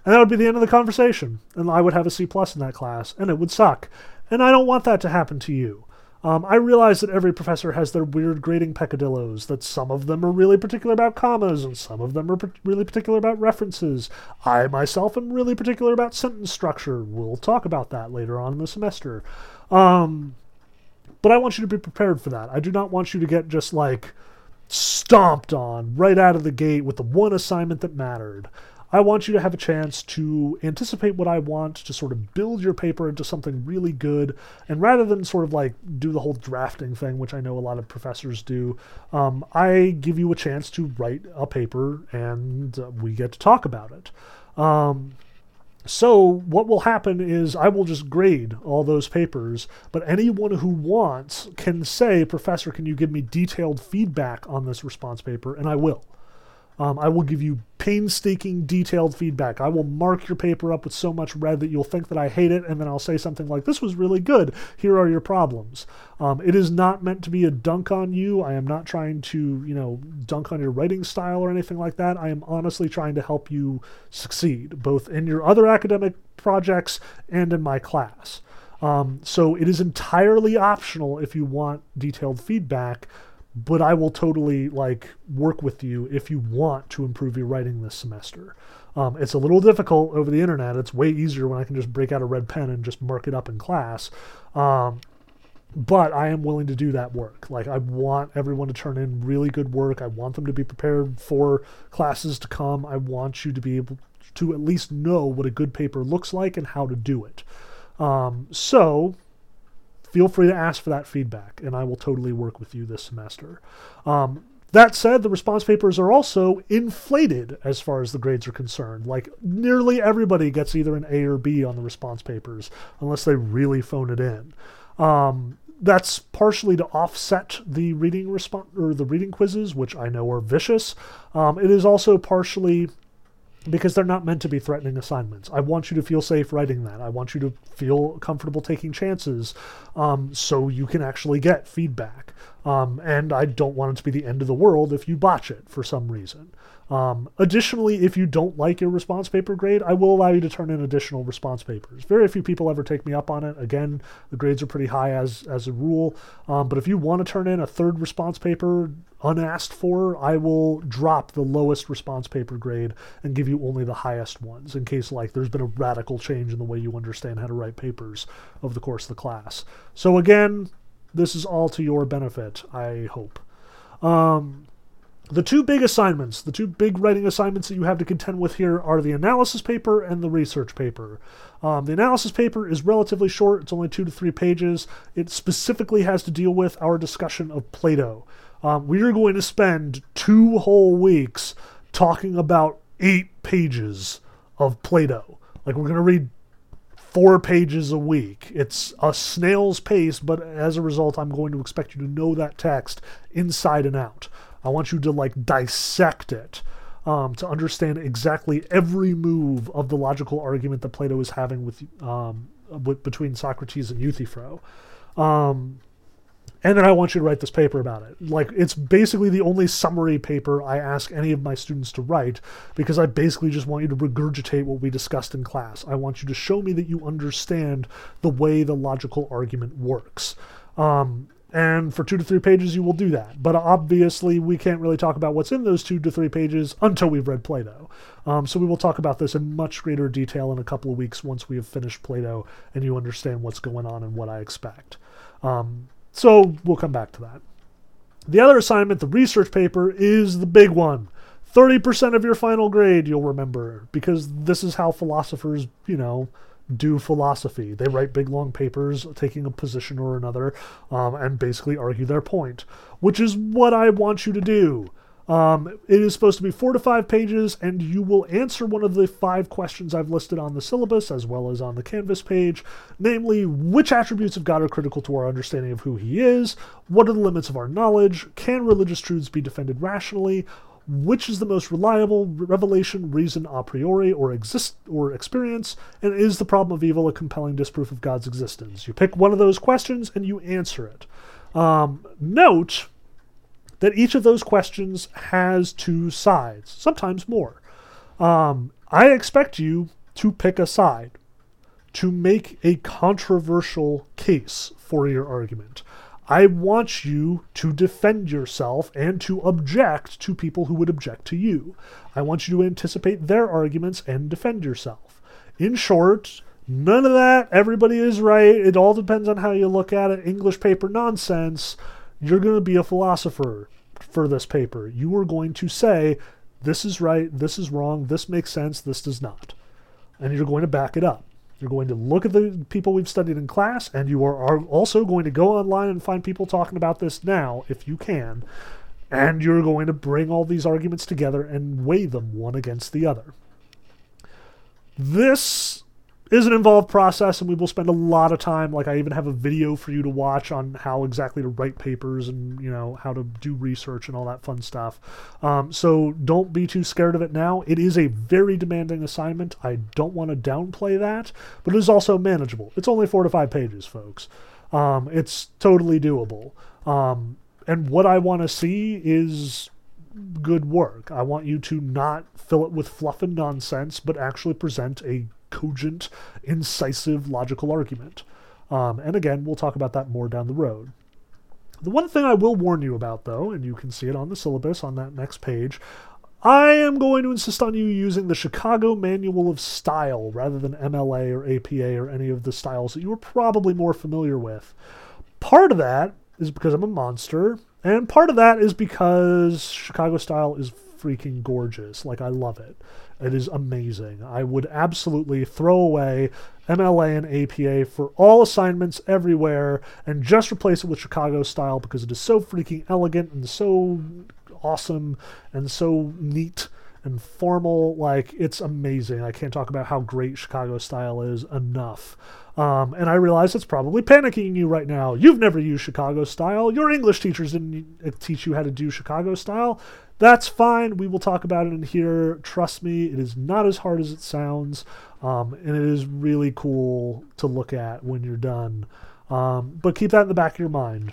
And that would be the end of the conversation. And I would have a C plus in that class, and it would suck. And I don't want that to happen to you. Um, I realize that every professor has their weird grading peccadillos, that some of them are really particular about commas, and some of them are really particular about references. I myself am really particular about sentence structure. We'll talk about that later on in the semester. Um, but I want you to be prepared for that. I do not want you to get just like stomped on right out of the gate with the one assignment that mattered. I want you to have a chance to anticipate what I want, to sort of build your paper into something really good, and rather than sort of like do the whole drafting thing, which I know a lot of professors do, um, I give you a chance to write a paper and uh, we get to talk about it. Um, so what will happen is I will just grade all those papers, but anyone who wants can say, Professor, can you give me detailed feedback on this response paper? And I will. Um, I will give you painstaking, detailed feedback. I will mark your paper up with so much red that you'll think that I hate it, and then I'll say something like, This was really good. Here are your problems. Um, it is not meant to be a dunk on you. I am not trying to, you know, dunk on your writing style or anything like that. I am honestly trying to help you succeed, both in your other academic projects and in my class. Um, so it is entirely optional if you want detailed feedback but I will totally like work with you if you want to improve your writing this semester. Um, it's a little difficult over the internet. It's way easier when I can just break out a red pen and just mark it up in class. Um, but I am willing to do that work. Like I want everyone to turn in really good work. I want them to be prepared for classes to come. I want you to be able to at least know what a good paper looks like and how to do it. Um, so feel free to ask for that feedback, and I will totally work with you this semester. Um, that said, the response papers are also inflated as far as the grades are concerned. Like, nearly everybody gets either an A or B on the response papers, unless they really phone it in. Um, that's partially to offset the reading response or the reading quizzes, which I know are vicious. Um, it is also partially because they're not meant to be threatening assignments. I want you to feel safe writing that. I want you to feel comfortable taking chances um, so you can actually get feedback. Um, and I don't want it to be the end of the world if you botch it for some reason. Um, additionally, if you don't like your response paper grade, I will allow you to turn in additional response papers. Very few people ever take me up on it. Again, the grades are pretty high as as a rule. Um, but if you want to turn in a third response paper unasked for, I will drop the lowest response paper grade and give you only the highest ones in case like there's been a radical change in the way you understand how to write papers over the course of the class. So again, this is all to your benefit, I hope. Um, the two big assignments, the two big writing assignments that you have to contend with here are the analysis paper and the research paper. Um, the analysis paper is relatively short, it's only two to three pages. It specifically has to deal with our discussion of Plato. Um, we are going to spend two whole weeks talking about eight pages of Plato. Like we're going to read four pages a week. It's a snail's pace, but as a result, I'm going to expect you to know that text inside and out. I want you to like dissect it. Um, to understand exactly every move of the logical argument that Plato is having with, um, with between Socrates and Euthyphro. Um, and then I want you to write this paper about it. Like it's basically the only summary paper I ask any of my students to write because I basically just want you to regurgitate what we discussed in class. I want you to show me that you understand the way the logical argument works. Um, and for two to three pages, you will do that. But obviously, we can't really talk about what's in those two to three pages until we've read Plato. Um, so we will talk about this in much greater detail in a couple of weeks once we have finished Plato and you understand what's going on and what I expect. Um, so we'll come back to that. The other assignment, the research paper, is the big one. 30% of your final grade, you'll remember, because this is how philosophers, you know, do philosophy. They write big long papers taking a position or another um, and basically argue their point, which is what I want you to do. Um, it is supposed to be four to five pages, and you will answer one of the five questions I've listed on the syllabus as well as on the Canvas page namely, which attributes of God are critical to our understanding of who He is? What are the limits of our knowledge? Can religious truths be defended rationally? Which is the most reliable revelation, reason a priori, or exist or experience, and is the problem of evil a compelling disproof of God's existence? You pick one of those questions and you answer it. Um, note that each of those questions has two sides, sometimes more. Um, I expect you to pick a side, to make a controversial case for your argument. I want you to defend yourself and to object to people who would object to you. I want you to anticipate their arguments and defend yourself. In short, none of that, everybody is right, it all depends on how you look at it, English paper nonsense. You're going to be a philosopher for this paper. You are going to say, this is right, this is wrong, this makes sense, this does not. And you're going to back it up. You're going to look at the people we've studied in class, and you are, also going to go online and find people talking about this now, if you can. And you're going to bring all these arguments together and weigh them one against the other. This is an involved process, and we will spend a lot of time. Like, I even have a video for you to watch on how exactly to write papers and, you know, how to do research and all that fun stuff. Um, so don't be too scared of it now. It is a very demanding assignment. I don't want to downplay that, but it is also manageable. It's only four to five pages, folks. Um, it's totally doable. Um, and what I want to see is good work. I want you to not fill it with fluff and nonsense, but actually present a cogent, incisive, logical argument. Um, and again, we'll talk about that more down the road. The one thing I will warn you about, though, and you can see it on the syllabus on that next page, I am going to insist on you using the Chicago Manual of Style rather than MLA or APA or any of the styles that you are probably more familiar with. Part of that is because I'm a monster, and part of that is because Chicago style is freaking gorgeous. Like, I love it. It is amazing. I would absolutely throw away MLA and APA for all assignments everywhere and just replace it with Chicago style because it is so freaking elegant and so awesome and so neat and formal. Like, it's amazing. I can't talk about how great Chicago style is enough. Um, and I realize it's probably panicking you right now. You've never used Chicago style. Your English teachers didn't teach you how to do Chicago style. That's fine. We will talk about it in here. Trust me, it is not as hard as it sounds, um, and it is really cool to look at when you're done. Um, but keep that in the back of your mind.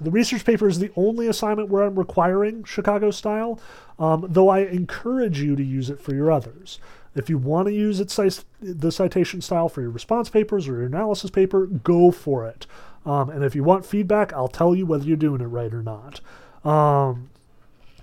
The research paper is the only assignment where I'm requiring Chicago style, um, though I encourage you to use it for your others. If you want to use it, the citation style for your response papers or your analysis paper, go for it. Um, and if you want feedback, I'll tell you whether you're doing it right or not. Um,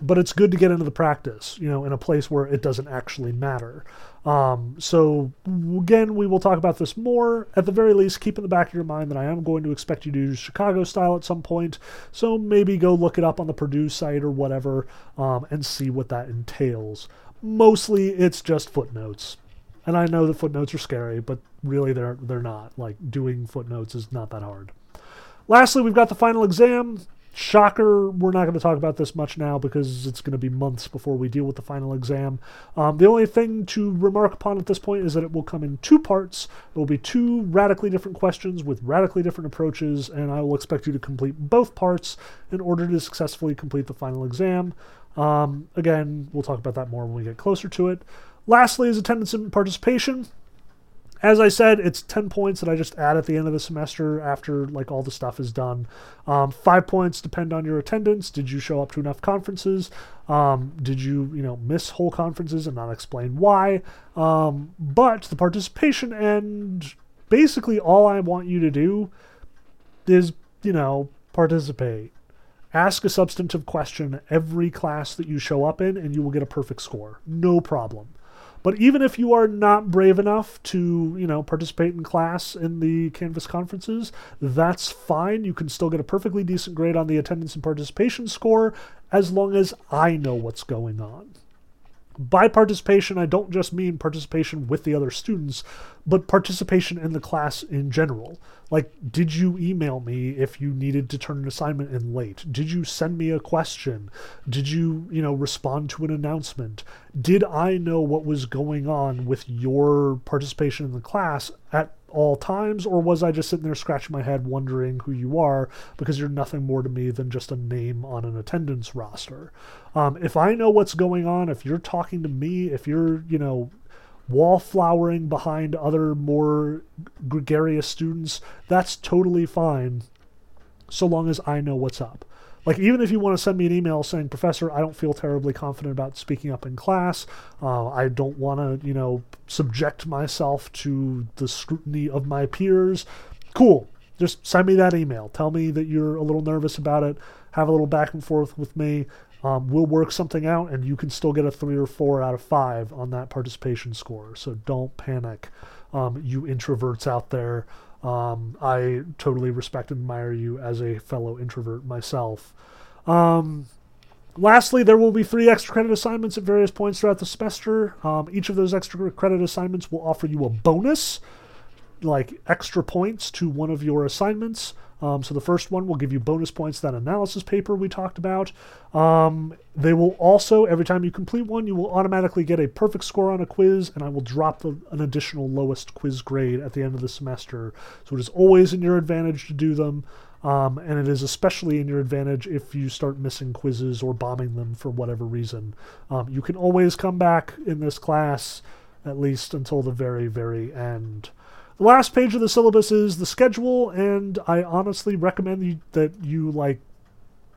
but it's good to get into the practice, you know, in a place where it doesn't actually matter. Um, so again, we will talk about this more. At the very least, keep in the back of your mind that I am going to expect you to use Chicago style at some point. So maybe go look it up on the Purdue site or whatever um, and see what that entails. Mostly, it's just footnotes, and I know that footnotes are scary, but really they're they're not. Like doing footnotes is not that hard. Lastly, we've got the final exam Shocker, we're not going to talk about this much now because it's going to be months before we deal with the final exam. Um, the only thing to remark upon at this point is that it will come in two parts. It will be two radically different questions with radically different approaches, and I will expect you to complete both parts in order to successfully complete the final exam. Um, again, we'll talk about that more when we get closer to it. Lastly, is attendance and participation. As I said, it's 10 points that I just add at the end of the semester after like all the stuff is done. Um, five points depend on your attendance. Did you show up to enough conferences? Um, did you, you know, miss whole conferences and not explain why? Um, but the participation and basically all I want you to do is, you know, participate. Ask a substantive question every class that you show up in, and you will get a perfect score. No problem. But even if you are not brave enough to, you know, participate in class in the Canvas conferences, that's fine. You can still get a perfectly decent grade on the attendance and participation score as long as I know what's going on. By participation, I don't just mean participation with the other students, but participation in the class in general. Like, did you email me if you needed to turn an assignment in late? Did you send me a question? Did you, you know, respond to an announcement? Did I know what was going on with your participation in the class at all times, or was I just sitting there scratching my head wondering who you are because you're nothing more to me than just a name on an attendance roster? Um, if I know what's going on, if you're talking to me, if you're, you know, wallflowering behind other more gregarious students, that's totally fine so long as I know what's up. Like, even if you want to send me an email saying, Professor, I don't feel terribly confident about speaking up in class, uh, I don't want to, you know, subject myself to the scrutiny of my peers, cool. Just send me that email. Tell me that you're a little nervous about it. Have a little back and forth with me. Um, we'll work something out, and you can still get a three or four out of five on that participation score. So don't panic, um, you introverts out there. Um, I totally respect and admire you as a fellow introvert myself. Um, lastly, there will be three extra credit assignments at various points throughout the semester. Um, each of those extra credit assignments will offer you a bonus, like extra points to one of your assignments. Um, so the first one will give you bonus points that analysis paper we talked about. Um, they will also, every time you complete one, you will automatically get a perfect score on a quiz, and I will drop the, an additional lowest quiz grade at the end of the semester. So it is always in your advantage to do them. Um, and it is especially in your advantage if you start missing quizzes or bombing them for whatever reason. Um, you can always come back in this class, at least until the very, very end. The last page of the syllabus is the schedule, and I honestly recommend that you like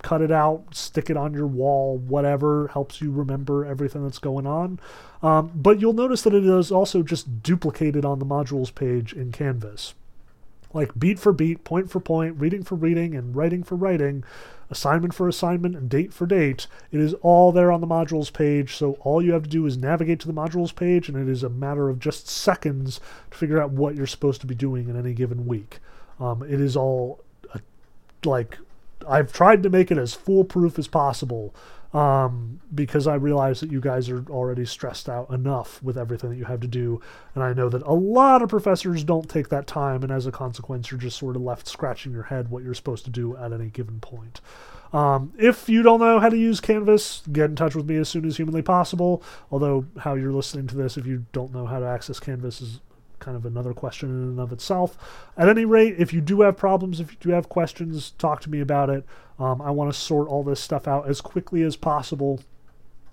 cut it out, stick it on your wall, whatever helps you remember everything that's going on. Um, but you'll notice that it is also just duplicated on the modules page in Canvas. Like beat for beat, point for point, reading for reading, and writing for writing assignment for assignment, and date for date. It is all there on the modules page, so all you have to do is navigate to the modules page, and it is a matter of just seconds to figure out what you're supposed to be doing in any given week. Um, it is all uh, like I've tried to make it as foolproof as possible um, because I realize that you guys are already stressed out enough with everything that you have to do. And I know that a lot of professors don't take that time, and as a consequence, you're just sort of left scratching your head what you're supposed to do at any given point. Um, if you don't know how to use Canvas, get in touch with me as soon as humanly possible. Although, how you're listening to this, if you don't know how to access Canvas, is kind of another question in and of itself. At any rate, if you do have problems, if you do have questions, talk to me about it. Um, I want to sort all this stuff out as quickly as possible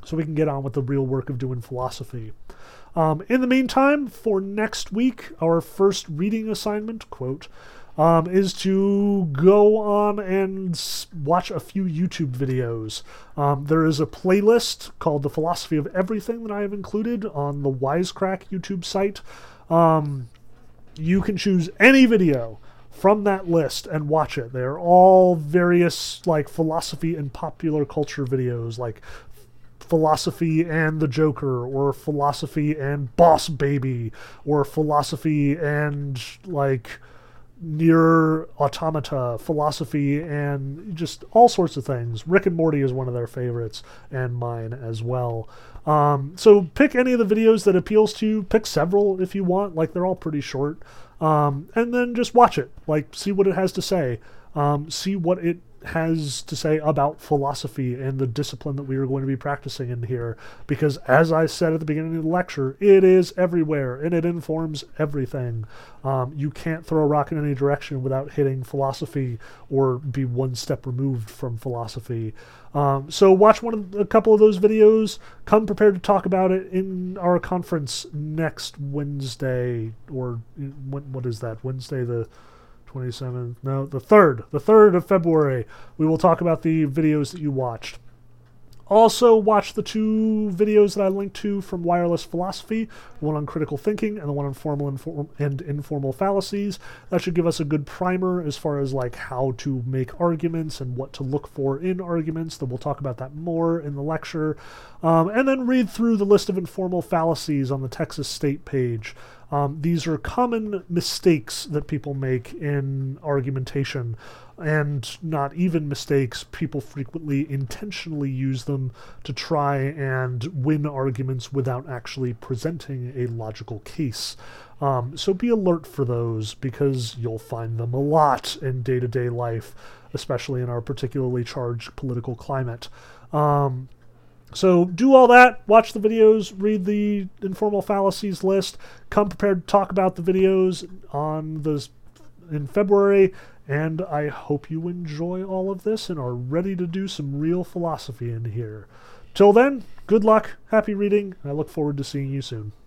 so we can get on with the real work of doing philosophy. Um, in the meantime, for next week, our first reading assignment, quote, um, is to go on and watch a few YouTube videos. Um, there is a playlist called The Philosophy of Everything that I have included on the Wisecrack YouTube site. Um, you can choose any video from that list and watch it. They're all various like philosophy and popular culture videos, like philosophy and the Joker, or philosophy and Boss Baby, or philosophy and like NieR Automata, philosophy, and just all sorts of things. Rick and Morty is one of their favorites, and mine as well. Um, so pick any of the videos that appeals to you. Pick several if you want. Like they're all pretty short. Um, and then just watch it. Like see what it has to say. Um, see what it has to say about philosophy and the discipline that we are going to be practicing in here. Because, as I said at the beginning of the lecture, it is everywhere and it informs everything. Um, you can't throw a rock in any direction without hitting philosophy or be one step removed from philosophy. Um, so watch one of a couple of those videos. Come prepared to talk about it in our conference next Wednesday, or when, what is that? Wednesday the 27th? No, the 3rd. The 3rd of February. We will talk about the videos that you watched. Also, watch the two videos that I linked to from Wireless Philosophy, one on critical thinking and the one on formal inform- and informal fallacies. That should give us a good primer as far as like how to make arguments and what to look for in arguments. Then we'll talk about that more in the lecture. Um, and then read through the list of informal fallacies on the Texas State page. Um, these are common mistakes that people make in argumentation, and not even mistakes. People frequently intentionally use them to try and win arguments without actually presenting a logical case. Um, so be alert for those because you'll find them a lot in day to day life, especially in our particularly charged political climate. Um, so do all that, watch the videos, read the informal fallacies list, come prepared to talk about the videos on the in February, and I hope you enjoy all of this and are ready to do some real philosophy in here. Till then, good luck, happy reading, I look forward to seeing you soon.